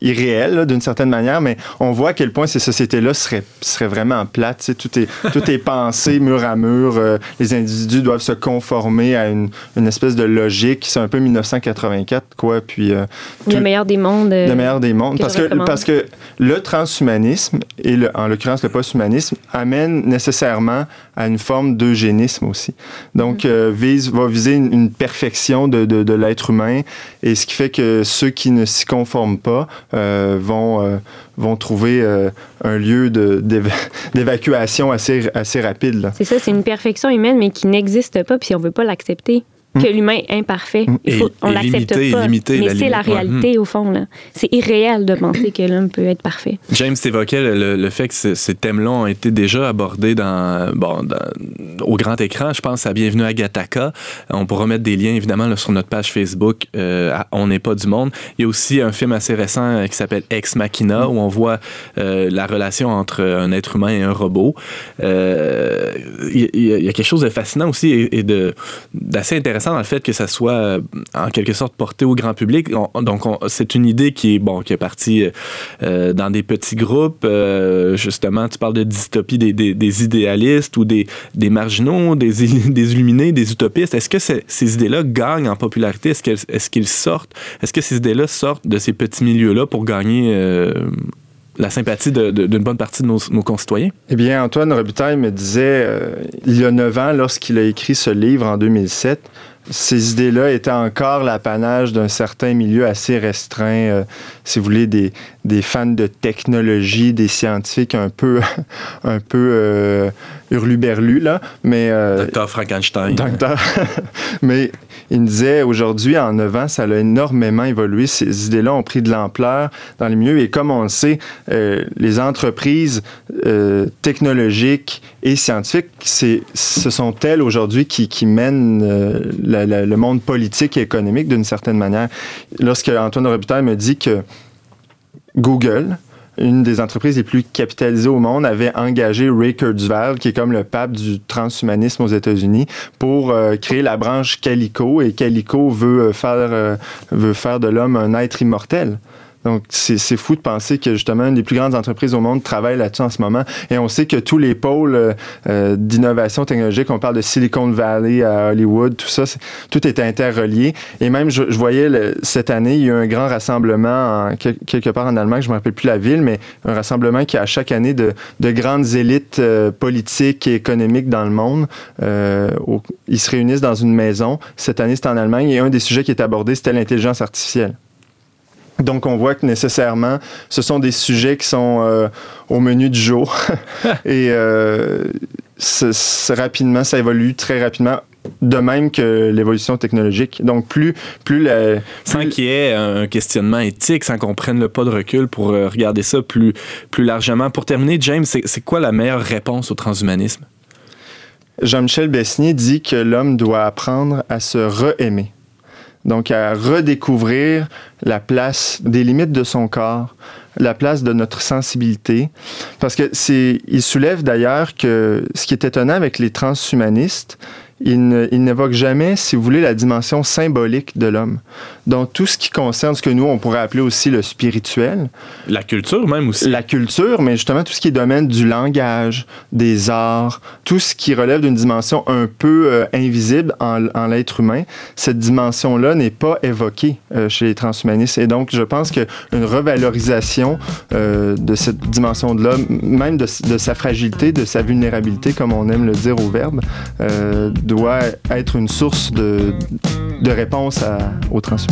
irréel d'une certaine manière, mais on voit à quel point ces sociétés-là seraient, seraient vraiment plates. Tu sais, tout, est, tout est pensé mur à mur. euh, les individus doivent se conformer à une, une espèce de logique. C'est un peu 1984, quoi. Puis, euh, Le tout- meilleur des mondes. euh, le meilleur des mondes. que Parce que, recommande. parce que le transhumanisme, et le- en l'occurrence le posthumanisme, amène nécessairement à une forme d'eugénisme aussi. Donc, euh, vise, va viser une, une perfection de, de, de l'être humain, et ce qui fait que ceux qui ne s'y conforment pas euh, vont, euh, vont trouver un lieu d'évacuation assez, assez rapide. C'est ça, c'est une perfection humaine, mais qui n'existe pas, puis on veut pas l'accepter. Que l'humain est imparfait. Il Et- faut, on et l'accepte limité, pas. limité, mais la c'est la ouais. réalité, au fond. là. C'est irréel de penser que l'homme peut être parfait. James évoquait le, le- fait que ce- ces thèmes-là ont été déjà abordés dans, bon, dans- au grand écran. Je pense à Bienvenue à Gataka. On pourra mettre des liens, évidemment, là, sur notre page Facebook, euh, à On n'est pas du monde. Il y a aussi un film assez récent euh, qui s'appelle Ex Machina, où on voit euh, la relation entre un être humain et un robot. Il y, il y a- il y a quelque chose de fascinant aussi et, et de, d'assez intéressant dans le fait que ça soit euh, en quelque sorte porté au grand public. On- donc, on- c'est une idée qui est, bon, qui est partie euh, dans des petits groupes. Euh, justement, tu parles de dystopie des, des- idéalistes ou des, des marginaux, des, des illuminés, des utopistes. Est-ce que ces- idées-là gagnent en popularité? Est-ce qu'ils sortent? Est-ce que ces idées-là sortent de ces petits milieux-là pour gagner euh, la sympathie d'une bonne partie de nos, nos concitoyens? Eh bien, Antoine Robitaille me disait, euh, il y a neuf ans, lorsqu'il a écrit ce livre en 2007, ces idées-là étaient encore l'apanage d'un certain milieu assez restreint, euh, si vous voulez, des, des fans de technologie, des scientifiques un peu, un peu euh, hurluberlus, là. Mais, euh, Docteur Frankenstein. Docteur. Mais il me disait, aujourd'hui, en 9 ans, ça a énormément évolué. Ces idées-là ont pris de l'ampleur dans les milieux. Et comme on le sait, euh, les entreprises euh, technologiques et scientifiques, c'est, ce sont elles aujourd'hui qui, mènent euh, le monde politique et économique d'une certaine manière. Lorsque Antoine Robitaille me dit que Google, une des entreprises les plus capitalisées au monde, avait engagé Ray Kurzweil, qui est comme le pape du transhumanisme aux États-Unis, pour euh, créer la branche Calico. Et Calico veut euh, faire, euh, veut faire de l'homme un être immortel. Donc, c'est c'est fou de penser que justement une des plus grandes entreprises au monde travaille là-dessus en ce moment. Et on sait que tous les pôles euh, euh, d'innovation technologique, on parle de Silicon Valley à Hollywood, tout ça, c'est- tout est interrelié. Et même, je, je voyais le- cette année, il y a eu un grand rassemblement en- quel- quelque part en Allemagne, je ne me rappelle plus la ville, mais un rassemblement qui a chaque année de, de grandes élites euh, politiques et économiques dans le monde. Euh, au- ils se réunissent dans une maison. Cette année, c'était en Allemagne. Et un des sujets qui est abordé, c'était l'intelligence artificielle. Donc, on voit que nécessairement, ce sont des sujets qui sont euh, au menu du jour. Et euh, rapidement, ça évolue très rapidement, de même que l'évolution technologique. Donc, plus, plus la. Sans qu'il y ait un questionnement éthique, sans qu'on prenne le pas de recul pour euh, regarder ça plus, plus largement. Pour terminer, James, c'est c'est quoi la meilleure réponse au transhumanisme? Jean-Michel Besnier dit que l'homme doit apprendre à se re-aimer. Donc, à redécouvrir la place des limites de son corps, la place de notre sensibilité. Parce que c'est, il soulève d'ailleurs que ce qui est étonnant avec les transhumanistes, ils n'évoquent jamais, si vous voulez, la dimension symbolique de l'homme. Donc, tout ce qui concerne ce que nous, on pourrait appeler aussi le spirituel, La culture même aussi. la culture, mais justement tout ce qui est domaine du langage, des arts, tout ce qui relève d'une dimension un peu euh, invisible en, en l'être humain, cette dimension-là n'est pas évoquée euh, chez les transhumanistes. Et donc, je pense qu'une revalorisation euh, de cette dimension de l'homme, même de, de sa fragilité, de sa vulnérabilité, comme on aime le dire au verbe, doit être une source de, de réponse à- aux transhumanistes.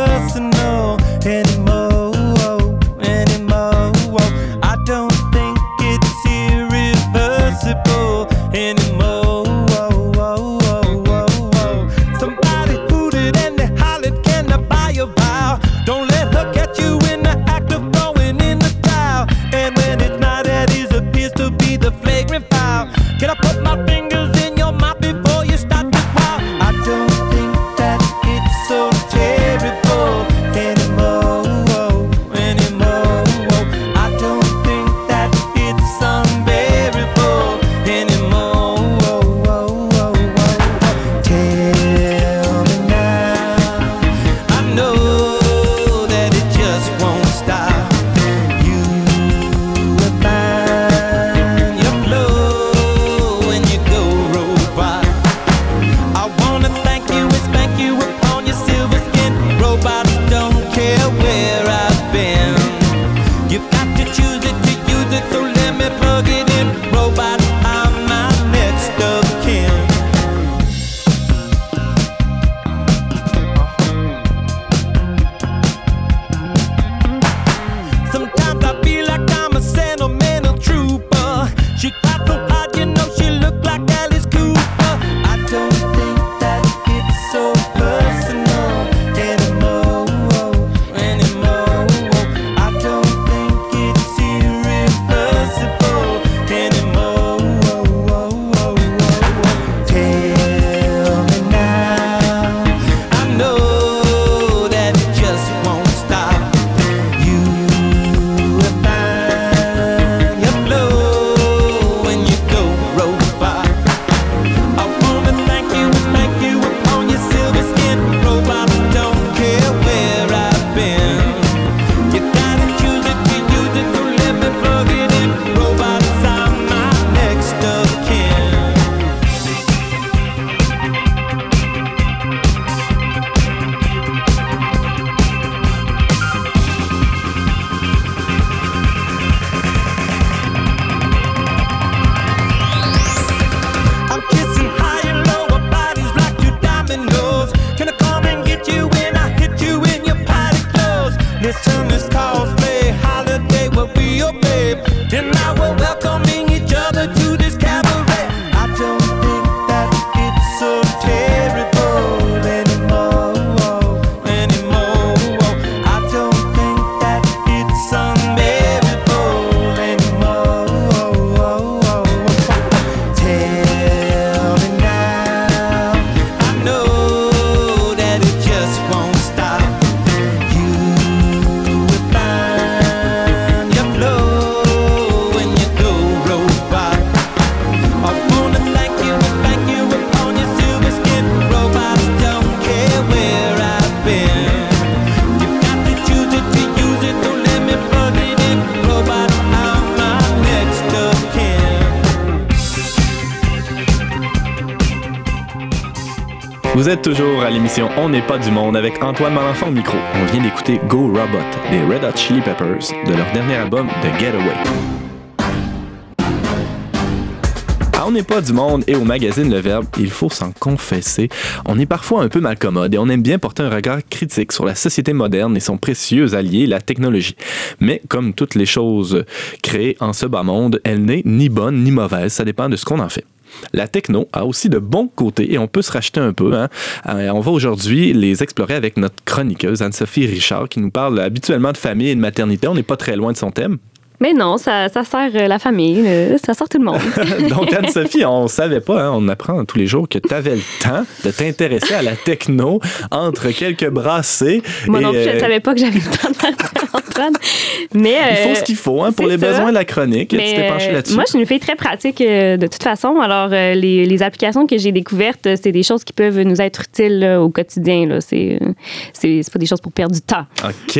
On n'est pas du monde avec Antoine Malenfant au micro. On vient d'écouter Go Robot des Red Hot Chili Peppers de leur dernier album The Getaway. On n'est pas du monde et au magazine Le Verbe, il faut s'en confesser, on est parfois un peu malcommode et on aime bien porter un regard critique sur la société moderne et son précieux allié, la technologie. Mais comme toutes les choses créées en ce bas monde, elle n'est ni bonne ni mauvaise, ça dépend de ce qu'on en fait. La techno a aussi de bons côtés et on peut se racheter un peu. hein. Euh, on va aujourd'hui les explorer avec notre chroniqueuse Anne-Sophie Richard qui nous parle habituellement de famille et de maternité. On n'est pas très loin de son thème. Mais non, ça, ça sert euh, la famille, euh, ça sert tout le monde. Donc, Anne-Sophie, on savait pas, hein, on apprend tous les jours que tu avais le temps de t'intéresser à la techno entre quelques brassées. Moi Et, non plus, je euh, ne savais pas que j'avais le temps de faire. Mais, Il faut euh, ce qu'il faut hein, pour les ça. besoins de la chronique. tu t'es penché euh, là-dessus. Moi, je suis une fille très pratique euh, de toute façon. Alors, euh, les, les applications que j'ai découvertes, euh, c'est des choses qui peuvent nous être utiles là, au quotidien. C'est euh, pas des choses pour perdre du temps. OK.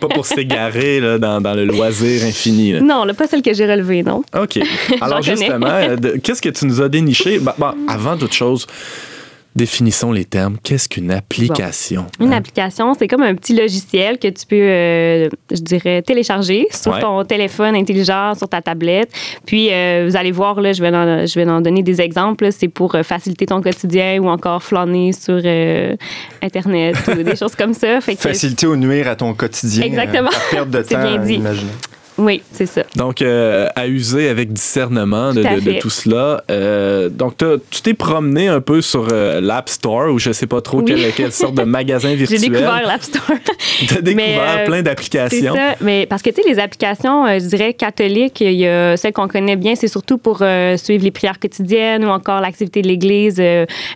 pas pour s'égarer dans le loisir infini. là. Non, là, pas celle que j'ai relevée, non. OK. Alors, justement, euh, qu'est-ce que tu nous as déniché? Bah, bah, avant toute chose, définissons les termes. Qu'est-ce qu'une application? Une Hein? application, c'est comme un petit logiciel que tu peux, euh, je dirais, télécharger sur Ouais. ton téléphone intelligent, sur ta tablette. Puis, euh, vous allez voir, là, je vais en, je vais en donner des exemples. C'est pour euh, faciliter ton quotidien ou encore flâner sur euh, Internet ou des choses comme ça. Fait que- Faciliter ou nuire à ton quotidien. Exactement. euh, perte de C'est temps, bien dit. Oui, c'est ça. Donc, euh, à user avec discernement de, Tout à de- de fait. tout cela. Euh, donc, tu t'es promené un peu sur euh, l'App Store ou je sais pas trop Oui. quelle, quelle sorte de magasin J'ai virtuel. découvert l'App Store. T'as découvert Mais, plein C'est d'applications. ça, mais parce que tu sais, les applications, je dirais catholiques, il y a celles qu'on connaît bien, c'est surtout pour suivre les prières quotidiennes ou encore l'activité de l'Église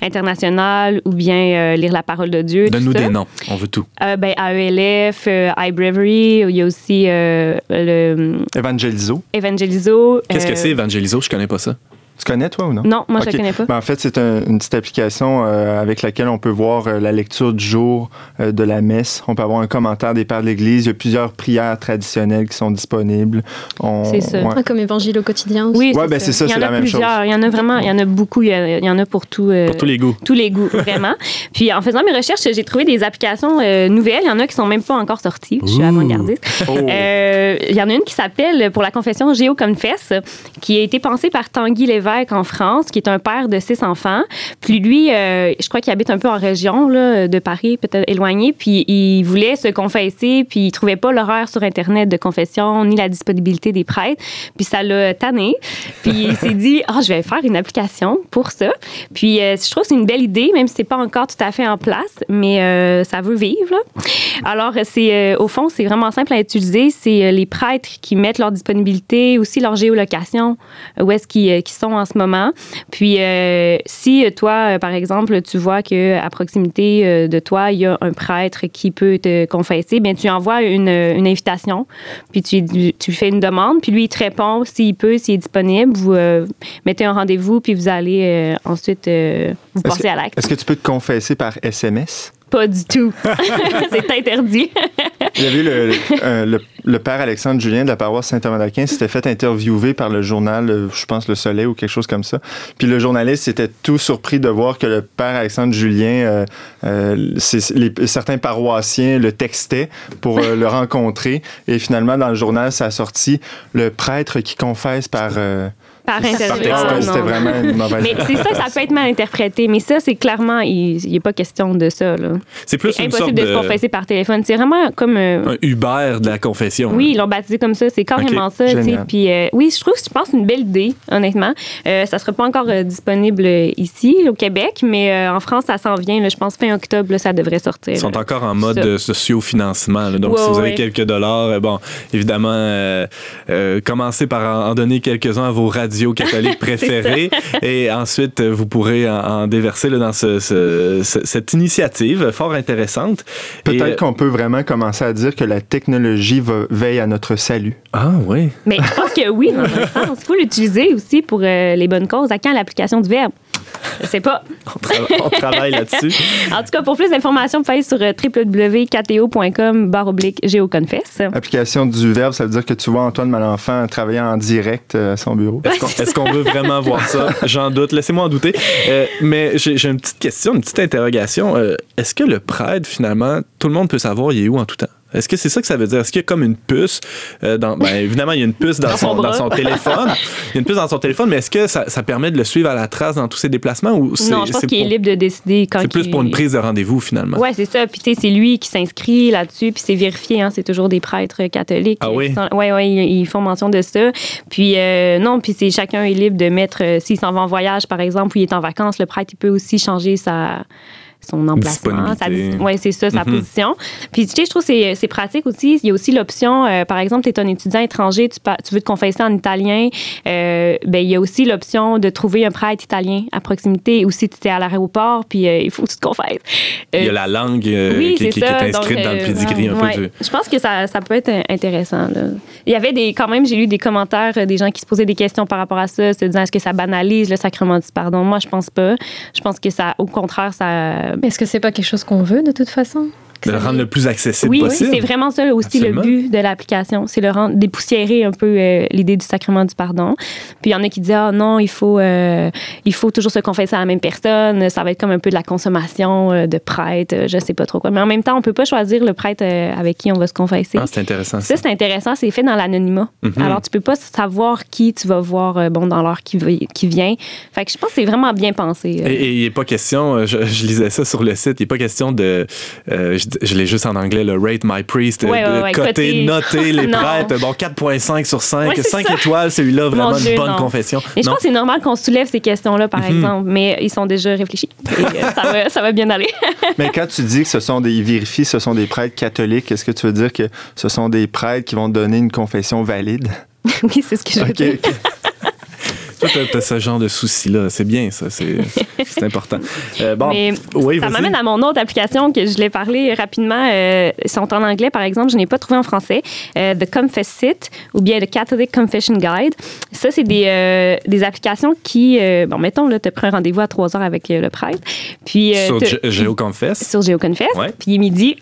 internationale ou bien lire la parole de Dieu. Donne-nous des noms. On veut tout. Ben, AELF, iBreviary, il y a aussi le Evangelizo. Evangelizo. Qu'est-ce que euh, c'est, Evangelizo? Je connais pas ça. Tu connais, toi, ou non? Non, moi, je la connais pas. Ben, en fait, c'est un- une petite application euh, avec laquelle on peut voir euh, la lecture du jour euh, de la messe. On peut avoir un commentaire des pères de l'Église. Il y a plusieurs prières traditionnelles qui sont disponibles. On- C'est ça. ouais. Ah, comme évangile au quotidien aussi. Oui, Ouais, ben, c'est ça, Il y c'est en la a même chose. plusieurs. Il y en a vraiment, il y en a beaucoup. Il y, a- il y en a pour tout. euh, Pour tous les goûts. tous les goûts, vraiment. Puis en faisant mes recherches, j'ai trouvé des applications euh, nouvelles. Il y en a qui sont même pas encore sorties. Je suis avant-gardiste. Oh. Euh, Il y en a une qui s'appelle, pour la confession GeoConfess, qui a été pensée par Tanguy Lévesque en France, qui est un père de six enfants. Puis lui, euh, je crois qu'il habite un peu en région de Paris, peut-être éloigné. Puis il voulait se confesser, puis il trouvait pas l'horaire sur Internet de confession, ni la disponibilité des prêtres. Puis ça l'a tanné. Puis il s'est dit, ah, je vais faire une application pour ça. Puis euh, je trouve que c'est une belle idée, même si c'est pas encore tout à fait en place, mais euh, ça veut vivre. Alors, c'est au fond, c'est vraiment simple à utiliser. C'est les prêtres qui mettent leur disponibilité, aussi leur géolocation, où est-ce qu'ils qu'ils sont en ce moment. Puis, euh, si euh, toi, euh, par exemple, tu vois que à proximité de toi, il y a un prêtre qui peut te confesser, bien, tu envoies une, une invitation, puis tu, tu fais une demande, puis lui, il te répond s'il peut, s'il est disponible. Vous euh, mettez un rendez-vous, puis vous allez euh, ensuite vous passer à l'acte. Est-ce que tu peux te confesser par SMS? Pas du tout. c'est interdit. Il y avait le, euh, le, le père Alexandre Julien de la paroisse Saint-Thomas d'Aquin s'était fait interviewer par le journal, euh, je pense Le Soleil ou quelque chose comme ça. Puis le journaliste était tout surpris de voir que le père Alexandre Julien, euh, euh, les- certains paroissiens le textaient pour le rencontrer. Et finalement, dans le journal, ça a sorti le prêtre qui confesse par, Par texto. Ah, C'était vraiment une mauvaise Mais c'est ça, ça peut être mal interprété. Mais ça, c'est clairement, il n'y a pas question de ça. là. C'est plus une sorte impossible de... de, se confesser par téléphone. C'est vraiment comme. euh, un Uber de la confession. oui, ils l'ont baptisé comme ça. C'est carrément Ok, ça. Puis, euh, oui, je trouve que je pense que c'est une belle idée, honnêtement. Euh, ça ne sera pas encore euh, disponible ici, au Québec, mais euh, en France, ça s'en vient. là. je pense fin octobre, là, ça devrait sortir. Ils sont encore en mode Ça. socio-financement. là. Donc, Ouais, si vous avez ouais. quelques dollars, euh, bon, évidemment, euh, euh, commencez par en, en donner quelques-uns à vos radios catholiques préférées. et ensuite, vous pourrez en, en déverser là, dans ce- ce- ce- cette initiative fort intéressante. Peut-être euh, qu'on peut vraiment commencer à dire que la technologie va- veille à notre salut. Ah, oui. Mais je pense que oui, dans un sens. Il faut l'utiliser aussi pour euh, les bonnes causes. À quand l'application du verbe? Je sais pas. On, tra- on travaille là-dessus. En tout cas, pour plus d'informations, vous sur euh, www.kto.com barre oblique géoconfesse. Application du verbe, ça veut dire que tu vois Antoine Malenfant travailler en direct euh, à son bureau. Est-ce qu'on veut vraiment voir ça? J'en doute. Laissez-moi en douter. Euh, mais j'ai j'ai une petite question, une petite interrogation. Euh, Est-ce que le prêtre, finalement, tout le monde peut savoir il est où en tout temps? Est-ce que c'est ça que ça veut dire? Est-ce qu'il y a comme une puce euh, dans. Ben, évidemment, il y a une puce dans, Dans son, son dans bras. son téléphone. Il y a une puce dans son téléphone, mais est-ce que ça, ça permet de le suivre à la trace dans tous ses déplacements ou c'est Non, je pense est libre de décider quand C'est plus pour une prise de rendez-vous, finalement. Ouais, c'est ça. Puis tu sais, c'est lui qui s'inscrit là-dessus, puis c'est vérifié. Hein, c'est toujours des prêtres catholiques. Ah oui? Qui sont- Ouais, ouais, ils, ils font mention de ça. Puis euh, non, puis c'est chacun est libre de mettre euh, s'il s'en va en voyage, par exemple, ou il est en vacances, le prêtre il peut aussi changer sa son emplacement, ouais, c'est ça, sa Mhm. position. Puis tu sais, je trouve que c'est c'est pratique aussi. Il y a aussi l'option, euh, par exemple, tu es un étudiant étranger, tu, tu veux te confesser en italien, euh, ben il y a aussi l'option de trouver un prêtre italien à proximité. Ou si tu es à l'aéroport, puis euh, il faut que tu te confesses. Il y a Euh, la langue euh, oui, qui, est inscrite Donc, dans le euh, pedigree un ouais. peu du. Je pense que ça, ça peut être intéressant. là. Il y avait des, quand même, j'ai lu des commentaires euh, des gens qui se posaient des questions par rapport à ça, se disant est-ce que ça banalise le sacrement du pardon? Moi, je pense pas. Je pense que ça, au contraire, ça. Est-ce que c'est pas quelque chose qu'on veut de toute façon? De le rendre le plus accessible Oui, oui, possible. c'est vraiment ça aussi Absolument. le but de l'application, c'est le rendre dépoussiérer un peu euh, l'idée du sacrement du pardon. Puis il y en a qui disent ah non, il faut euh, il faut toujours se confesser à la même personne, ça va être comme un peu de la consommation euh, de prêtre, je sais pas trop quoi. Mais en même temps, on peut pas choisir le prêtre avec qui on va se confesser. Ah, c'est intéressant. Ça, c'est intéressant, c'est fait dans l'anonymat. Mhm. Alors, tu peux pas savoir qui tu vas voir bon, dans l'heure qui, vient. Fait que je pense que c'est vraiment bien pensé. Et il n'est pas question, je, je lisais ça sur le site, il n'est pas question de, je, l'ai juste en anglais, le rate my priest, Ouais, de ouais, coter. noter les prêtres. Bon, 4,5 sur 5, Ouais, c'est 5 ça. étoiles, celui-là, vraiment Mon une Dieu, bonne non. confession. Mais je Non. pense que c'est normal qu'on soulève ces questions-là, par Mhm. exemple, mais ils sont déjà réfléchis. Et, euh, ça, va, ça va bien aller. Mais quand tu dis que ce sont des ils vérifient, ce sont des prêtres catholiques, est-ce que tu veux dire que ce sont des prêtres qui vont donner une confession valide? oui, c'est ce que je veux dire. Toi, t'as- t'as ce genre de souci-là. C'est bien, ça. C'est important. Euh, bon, Mais oui, ça m'amène à mon autre application que je l'ai parlé rapidement. Euh, ils sont en anglais, par exemple. Je n'ai pas trouvé en français. Euh, The Confess It ou bien The Catholic Confession Guide. Ça, c'est des, euh, des applications qui, bon, mettons, là, tu as pris un rendez-vous à 3 heures avec le prêtre. Puis, Sur t'as- Ge- GeoConfess. sur GeoConfess. Ouais. Puis il est midi.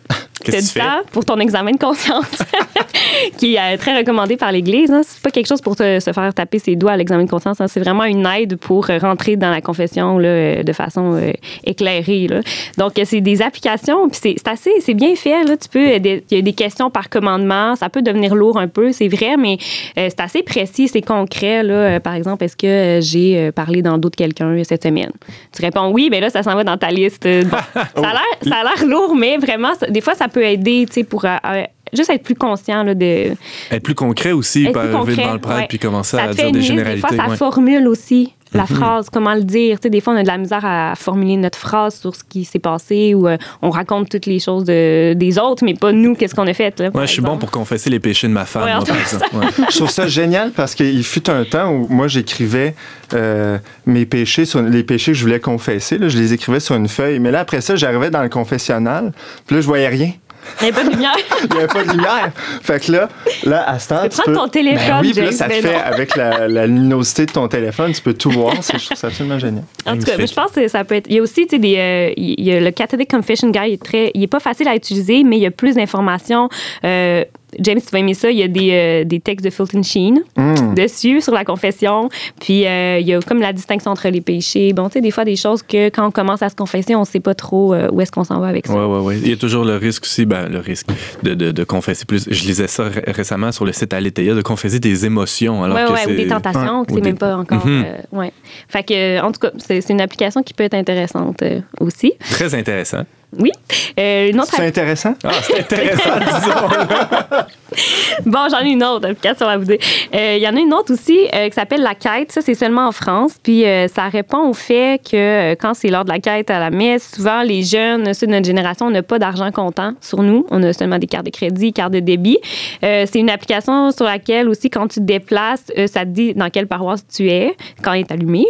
T'as du temps pour ton examen de conscience, qui est euh, très recommandé par l'Église. Hein. C'est pas quelque chose pour te- se faire taper ses doigts à l'examen de conscience. hein. C'est vraiment une aide pour euh, rentrer dans la confession là, euh, de façon euh, éclairée. là. Donc, c'est des applications, puis c'est assez, c'est bien fait. Là. Tu peux, il y a des questions par commandement. Ça peut devenir lourd un peu, c'est vrai, mais euh, c'est assez précis, c'est concret. Là. Par exemple, est-ce que j'ai parlé dans le dos de quelqu'un cette semaine? Tu réponds oui, mais là, ça s'en va dans ta liste. Bon, ça a l'air- ça a l'air lourd, mais vraiment, ça- des fois, ça peut aider, tu sais, pour euh, euh, juste être plus conscient là, de. Être plus concret aussi, pas arriver devant le prêtre ouais. puis commencer ça à dire des généralités. Des fois, ça ouais. formule aussi la Mhm. phrase, comment le dire. Tu sais, des fois, on a de la misère à formuler notre phrase sur ce qui s'est passé ou euh, on raconte toutes les choses de- des autres, mais pas nous, qu'est-ce qu'on a fait. Là, Ouais, je suis bon pour confesser les péchés de ma femme, Ouais, moi, en par exemple. Ouais. Je trouve ça génial parce qu'il fut un temps où moi j'écrivais euh, mes péchés, sur, les péchés que je voulais confesser, là, je les écrivais sur une feuille. Mais là, après ça, j'arrivais dans le confessionnal, puis là, je voyais rien. Il n'y a pas de lumière. Il n'y avait pas de lumière. Fait que là, là à ce temps, Tu peux prendre ton téléphone, Ben oui, là, ça te ben fait, non. avec la, la luminosité de ton téléphone, tu peux tout voir. Je trouve ça absolument génial. En tout cas, je pense que ça peut être. Il y a aussi, tu sais, des, euh, il y a le Catholic Confession Guide, il est, très, il est pas facile à utiliser, mais il y a plus d'informations. Euh, James, tu vas aimer ça. Il y a des, euh, des textes de Fulton Sheen Mm. dessus sur la confession. Puis euh, il y a comme la distinction entre les péchés. Bon, tu sais, des fois, des choses que quand on commence à se confesser, on sait pas trop euh, où est-ce qu'on s'en va avec ça. Ouais, ouais, ouais. Il y a toujours le risque aussi, ben, le risque de, de, de confesser plus. Je lisais ça ré- récemment sur le site Aletheia, de confesser des émotions. Alors ouais, que ouais, ou des tentations, que Ou c'est des- même pas encore. Mhm. euh, ouais. Fait que, en tout cas, c'est c'est une application qui peut être intéressante euh, aussi. Très intéressant. Oui. Euh, une autre C'est intéressant? Ah, c'est intéressant, disons. Bon, j'en ai une autre application à vous dire. Euh, Il y en a une autre aussi euh, qui s'appelle La Quête. Ça, c'est seulement en France. Puis euh, ça répond au fait que quand c'est l'heure de la quête à la messe, souvent les jeunes, ceux de notre génération, on n'a pas d'argent comptant sur nous. On a seulement des cartes de crédit, cartes de débit. C'est une application sur laquelle aussi, quand tu te déplaces, ça te dit dans quelle paroisse tu es quand elle est allumée.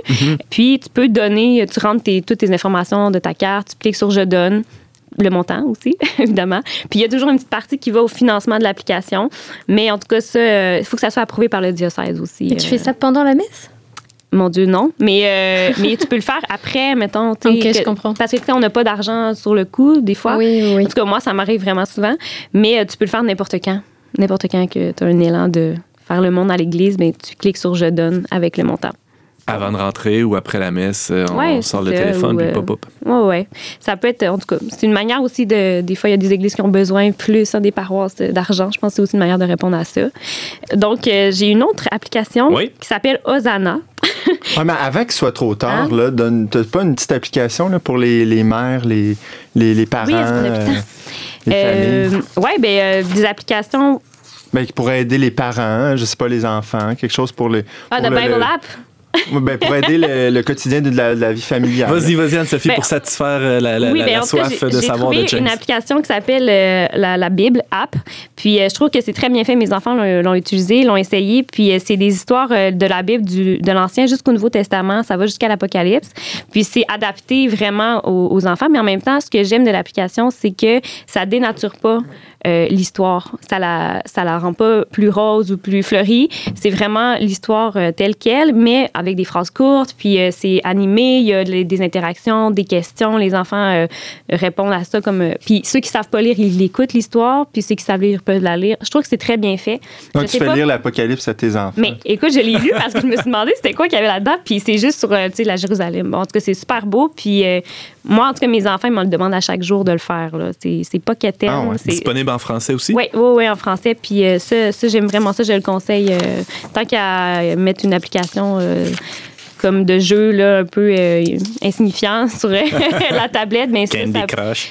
Puis tu peux donner, tu rentres tes- toutes tes informations de ta carte, tu cliques sur Je donne le montant aussi, évidemment. Puis il y a toujours une petite partie qui va au financement de l'application. Mais en tout cas, ça, il faut que ça soit approuvé par le diocèse aussi. Et tu Euh, fais ça pendant la messe? Mon Dieu, non. Mais, euh, mais tu peux le faire après, mettons. Ok, je que- comprends. Parce que tu sais, on n'a pas d'argent sur le coup, des fois. Oui, oui. En tout cas, moi, ça m'arrive vraiment souvent. Mais euh, tu peux le faire n'importe quand. N'importe quand que tu as un élan de faire le monde à l'église, ben, tu cliques sur Je donne avec le montant. Avant de rentrer ou après la messe, euh, on Ouais, sort le ça, téléphone ou, puis euh, pop, pop. Ouais, ouais. Ça peut être, en tout cas, c'est une manière aussi de. Des fois, il y a des églises qui ont besoin plus hein, des paroisses euh, d'argent. Je pense que c'est aussi une manière de répondre à ça. Donc, euh, j'ai une autre application Oui. qui s'appelle Osana. Ouais, mais avant qu'il soit trop tard, Hein? là, donne- t'as pas une petite application là, pour les, les mères, les, les, les parents, Oui, Euh, familles? ouais, ben, euh, des applications. Ben, qui pourrait aider les parents, je sais pas, les enfants, quelque chose pour les. Ah, pour de le- Bible le- App? Ben, pour aider le, le quotidien de la, de la vie familiale. Vas-y, vas-y, Anne-Sophie, Ben, pour satisfaire euh, la, la- oui, la- ben, la soif de savoir de James. une application qui s'appelle euh, la, la Bible App. Puis euh, je trouve que c'est très bien fait. Mes enfants l'ont l'ont utilisé, l'ont essayé. Puis euh, c'est des histoires euh, de la Bible, du, de l'Ancien jusqu'au Nouveau Testament. Ça va jusqu'à l'Apocalypse. Puis c'est adapté vraiment aux, aux enfants. Mais en même temps, ce que j'aime de l'application, c'est que ça dénature pas euh, l'histoire. Ça la, ça la rend pas plus rose ou plus fleurie. C'est vraiment l'histoire euh, telle qu'elle, mais avec des phrases courtes. Puis euh, c'est animé. Il y a des interactions, des questions. Les enfants répondent à ça comme. puis ceux qui savent pas lire, ils l'écoutent l'histoire. Puis ceux qui savent lire peuvent la lire. Je trouve que c'est très bien fait. Donc, Je tu fais pas- lire l'Apocalypse à tes enfants. mais écoute, je l'ai lu parce que je me suis demandé c'était quoi qu'il y avait là-dedans. Puis c'est juste sur la Jérusalem. Bon, en tout cas, c'est super beau. Puis moi, en tout cas, mes enfants, ils me le demandent à chaque jour de le faire. là. C'est c'est pas quétaine. Ah ouais. c'est- Disponible en français aussi? oui, oui, oui, en français. Puis euh, ça, ça, j'aime vraiment ça. Je le conseille. euh, tant qu'à mettre une application euh, comme de jeu là, un peu euh, insignifiant sur euh, la tablette, mais ça,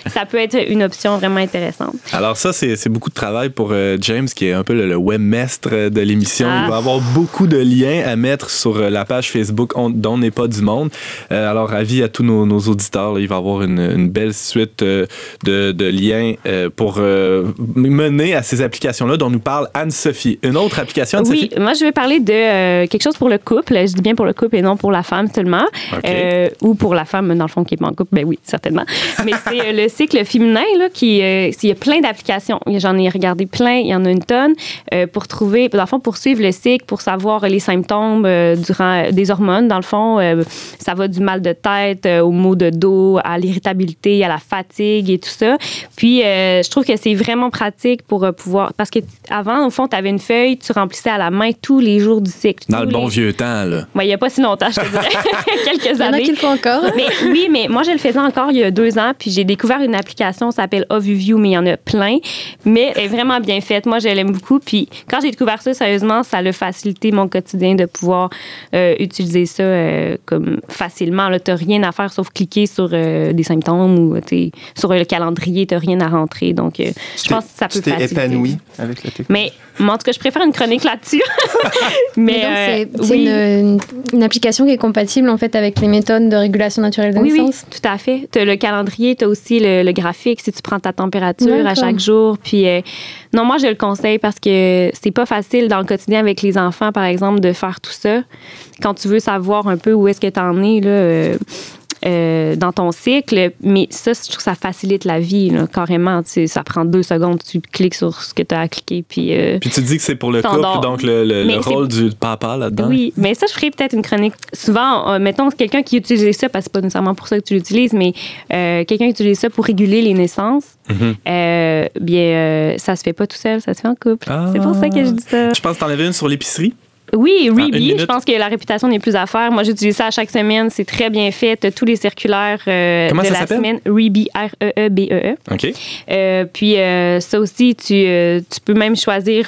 ça, peut être une option vraiment intéressante. Alors ça, c'est beaucoup de travail pour euh, James, qui est un peu le, le webmestre de l'émission. Ah. Il va avoir beaucoup de liens à mettre sur euh, la page Facebook On- dont n'est pas du monde. Euh, alors, avis à tous nos, nos auditeurs, là, il va avoir une, une belle suite euh, de, de liens euh, pour euh, mener à ces applications-là dont nous parle Anne-Sophie. Une autre application, Anne-Sophie? Oui, moi, je vais parler de euh, quelque chose pour le couple. Je dis bien pour le couple et non pour la femme seulement. Euh, ou pour la femme, dans le fond, qui est pas en couple. Ben oui, certainement. Mais c'est euh, le cycle féminin, là, qui. euh, il y a plein d'applications. J'en ai regardé plein. Il y en a une tonne. euh, pour trouver, dans le fond, pour suivre le cycle, pour savoir les symptômes durant des hormones. Dans le fond, ça va du mal de tête euh, au maux de dos, à l'irritabilité, à la fatigue et tout ça. Puis, je trouve que c'est vraiment pratique pour pouvoir. Parce que avant, au fond, tu avais une feuille, tu remplissais à la main tous les jours du cycle. Dans le bon les- vieux temps, là. Ouais, il n'y a pas si longtemps, je te dirais. Quelques Il y en a années. qui le font encore. Mais oui, mais moi, je le faisais encore il y a deux ans, puis j'ai découvert une application, ça s'appelle Ovuview, mais il y en a plein. Mais elle est vraiment bien faite. Moi, je l'aime beaucoup. Puis quand j'ai découvert ça, sérieusement, ça a facilité mon quotidien de pouvoir euh, utiliser ça euh, comme facilement. Tu n'as rien à faire sauf cliquer sur euh, des symptômes ou sur le calendrier, tu n'as rien à rentrer. Donc, euh, je pense que ça peut Tu t'es faciliter. épanoui avec la technologie. Mais, mais en tout cas, je préfère une chronique là-dessus. mais Mais donc, euh, c'est oui. une, une- une qui est compatible en fait avec les méthodes de régulation naturelle de Oui, oui, tout à fait. Tu as le calendrier, tu as aussi le, le graphique si tu prends ta température à chaque jour. Puis, euh, non, moi, je le conseille parce que c'est pas facile dans le quotidien avec les enfants, par exemple, de faire tout ça. Quand tu veux savoir un peu où est-ce que tu en es, là. euh, euh, dans ton cycle, mais ça, je trouve que ça facilite la vie, là, carrément. Tu sais, ça prend deux secondes, tu cliques sur ce que tu as à cliquer, puis... euh, Puis tu dis que c'est pour le couple, donc le, rôle du papa là-dedans. Oui, mais ça, je ferais peut-être une chronique. Souvent, euh, mettons quelqu'un qui utilise ça, parce que c'est pas nécessairement pour ça que tu l'utilises, mais euh, quelqu'un qui utilise ça pour réguler les naissances, Mhm. bien, ça se fait pas tout seul, ça se fait en couple. Ah. C'est pour ça que je dis ça. Je pense que t'en avais une sur l'épicerie. Oui, Ah, Reebie, minute. je pense que la réputation n'est plus à faire. Moi, j'utilise ça à chaque semaine. C'est très bien fait. Tous les circulaires euh, de la semaine. Reebie, R-E-E-B-E-E. OK. Euh, puis euh, ça aussi, tu, tu peux même choisir,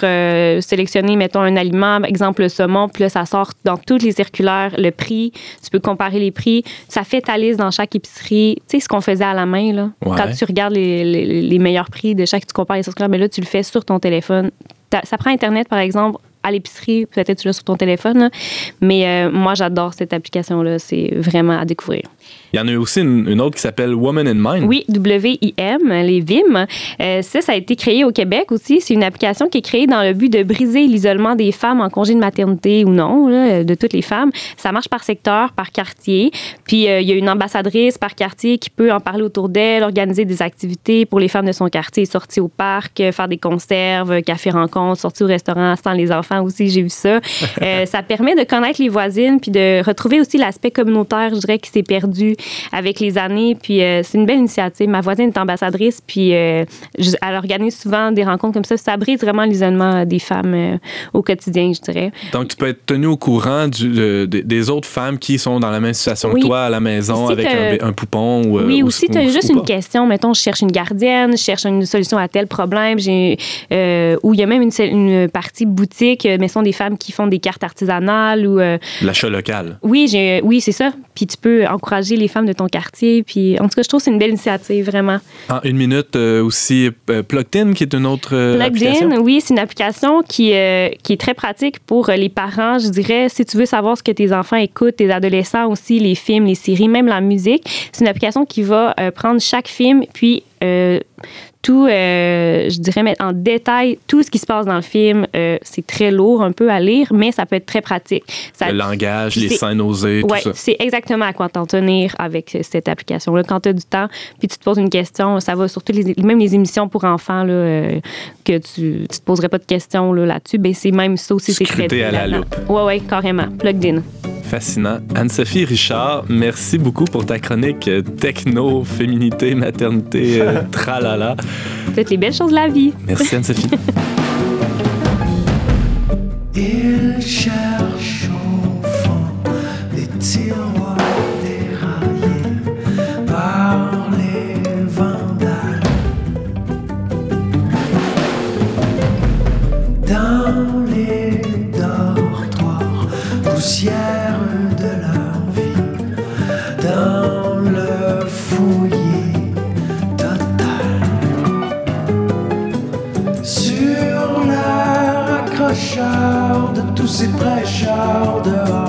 sélectionner, mettons, un aliment, exemple le saumon, puis là, ça sort dans toutes les circulaires, le prix. Tu peux comparer les prix. Ça fait ta liste dans chaque épicerie. Tu sais, ce qu'on faisait à la main, là. Ouais. Quand tu regardes les, les- les meilleurs prix de chaque, tu compares les circulaires, mais là, tu le fais sur ton téléphone. Ça prend Internet, par exemple, à l'épicerie, peut-être tu l'as sur ton téléphone, là. mais euh, moi, j'adore cette application-là. C'est vraiment à découvrir. Il y en a aussi une, une autre qui s'appelle Woman in Mind. Oui, W-I-M, les VIM. Euh, ça, ça a été créé au Québec aussi. C'est une application qui est créée dans le but de briser l'isolement des femmes en congé de maternité ou non, là, de toutes les femmes. Ça marche par secteur, par quartier. Puis, euh, il y a une ambassadrice par quartier qui peut en parler autour d'elle, organiser des activités pour les femmes de son quartier, sortir au parc, faire des conserves, café rencontres, sortir au restaurant sans les enfants. Enfants aussi, j'ai vu ça. Euh, ça permet de connaître les voisines, puis de retrouver aussi l'aspect communautaire, je dirais, qui s'est perdu avec les années. Puis euh, c'est une belle initiative. Ma voisine est ambassadrice, puis euh, je- elle organise souvent des rencontres comme ça. Ça brise vraiment l'isolement des femmes au quotidien, je dirais. Donc, tu peux être tenu au courant du- de- de- des autres femmes qui sont dans la même situation Oui. que toi à la maison Si avec un, un poupon ou. Oui, ou- si tu as ou- juste ou une question, mettons, je cherche une gardienne, je cherche une solution à tel problème, j'ai, ou il y a même une, une partie boutique, euh, mais ce sont des femmes qui font des cartes artisanales ou. euh, L'achat local. oui, j'ai, oui, c'est ça. Puis tu peux encourager les femmes de ton quartier. Puis en tout cas, je trouve que c'est une belle initiative, vraiment. En une minute euh, aussi, euh, Plugged In, qui est une autre euh, Plugged application. Oui, c'est une application qui, euh, qui est très pratique pour les parents. Je dirais, si tu veux savoir ce que tes enfants écoutent, tes adolescents aussi, les films, les séries, même la musique, c'est une application qui va prendre chaque film, puis tout, euh, je dirais, mettre en détail tout ce qui se passe dans le film. Euh, c'est très lourd un peu à lire, mais ça peut être très pratique. Ça, Le langage, les scènes osées, tout ça. c'est exactement à quoi t'en tenir avec euh, cette application-là. Quand tu as du temps, puis tu te poses une question, ça va surtout les, même les émissions pour enfants là, euh, que tu, tu te poserais pas de questions là, là-dessus, ben c'est même ça aussi c'est traité à la loupe. Ouais, ouais, carrément. Plugged in. Fascinant. Anne-Sophie Richard, merci beaucoup pour ta chronique euh, techno, féminité, maternité, euh, tralala. Faites les belles choses de la vie. Merci Anne-Sophie. tous ces prêcheurs dehors,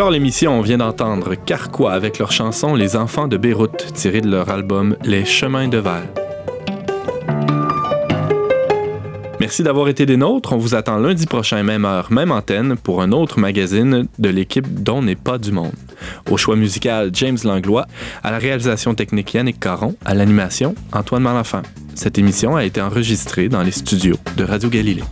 clore l'émission, on vient d'entendre Carquois avec leur chanson Les enfants de Beyrouth, tirée de leur album Les chemins de verre. Merci d'avoir été des nôtres. On vous attend lundi prochain, même heure, même antenne, pour un autre magazine de l'équipe dont n'est pas du monde. Au choix musical, James Langlois. À la réalisation technique, Yannick Caron. À l'animation, Antoine Malenfant. Cette émission a été enregistrée dans les studios de Radio Galilée.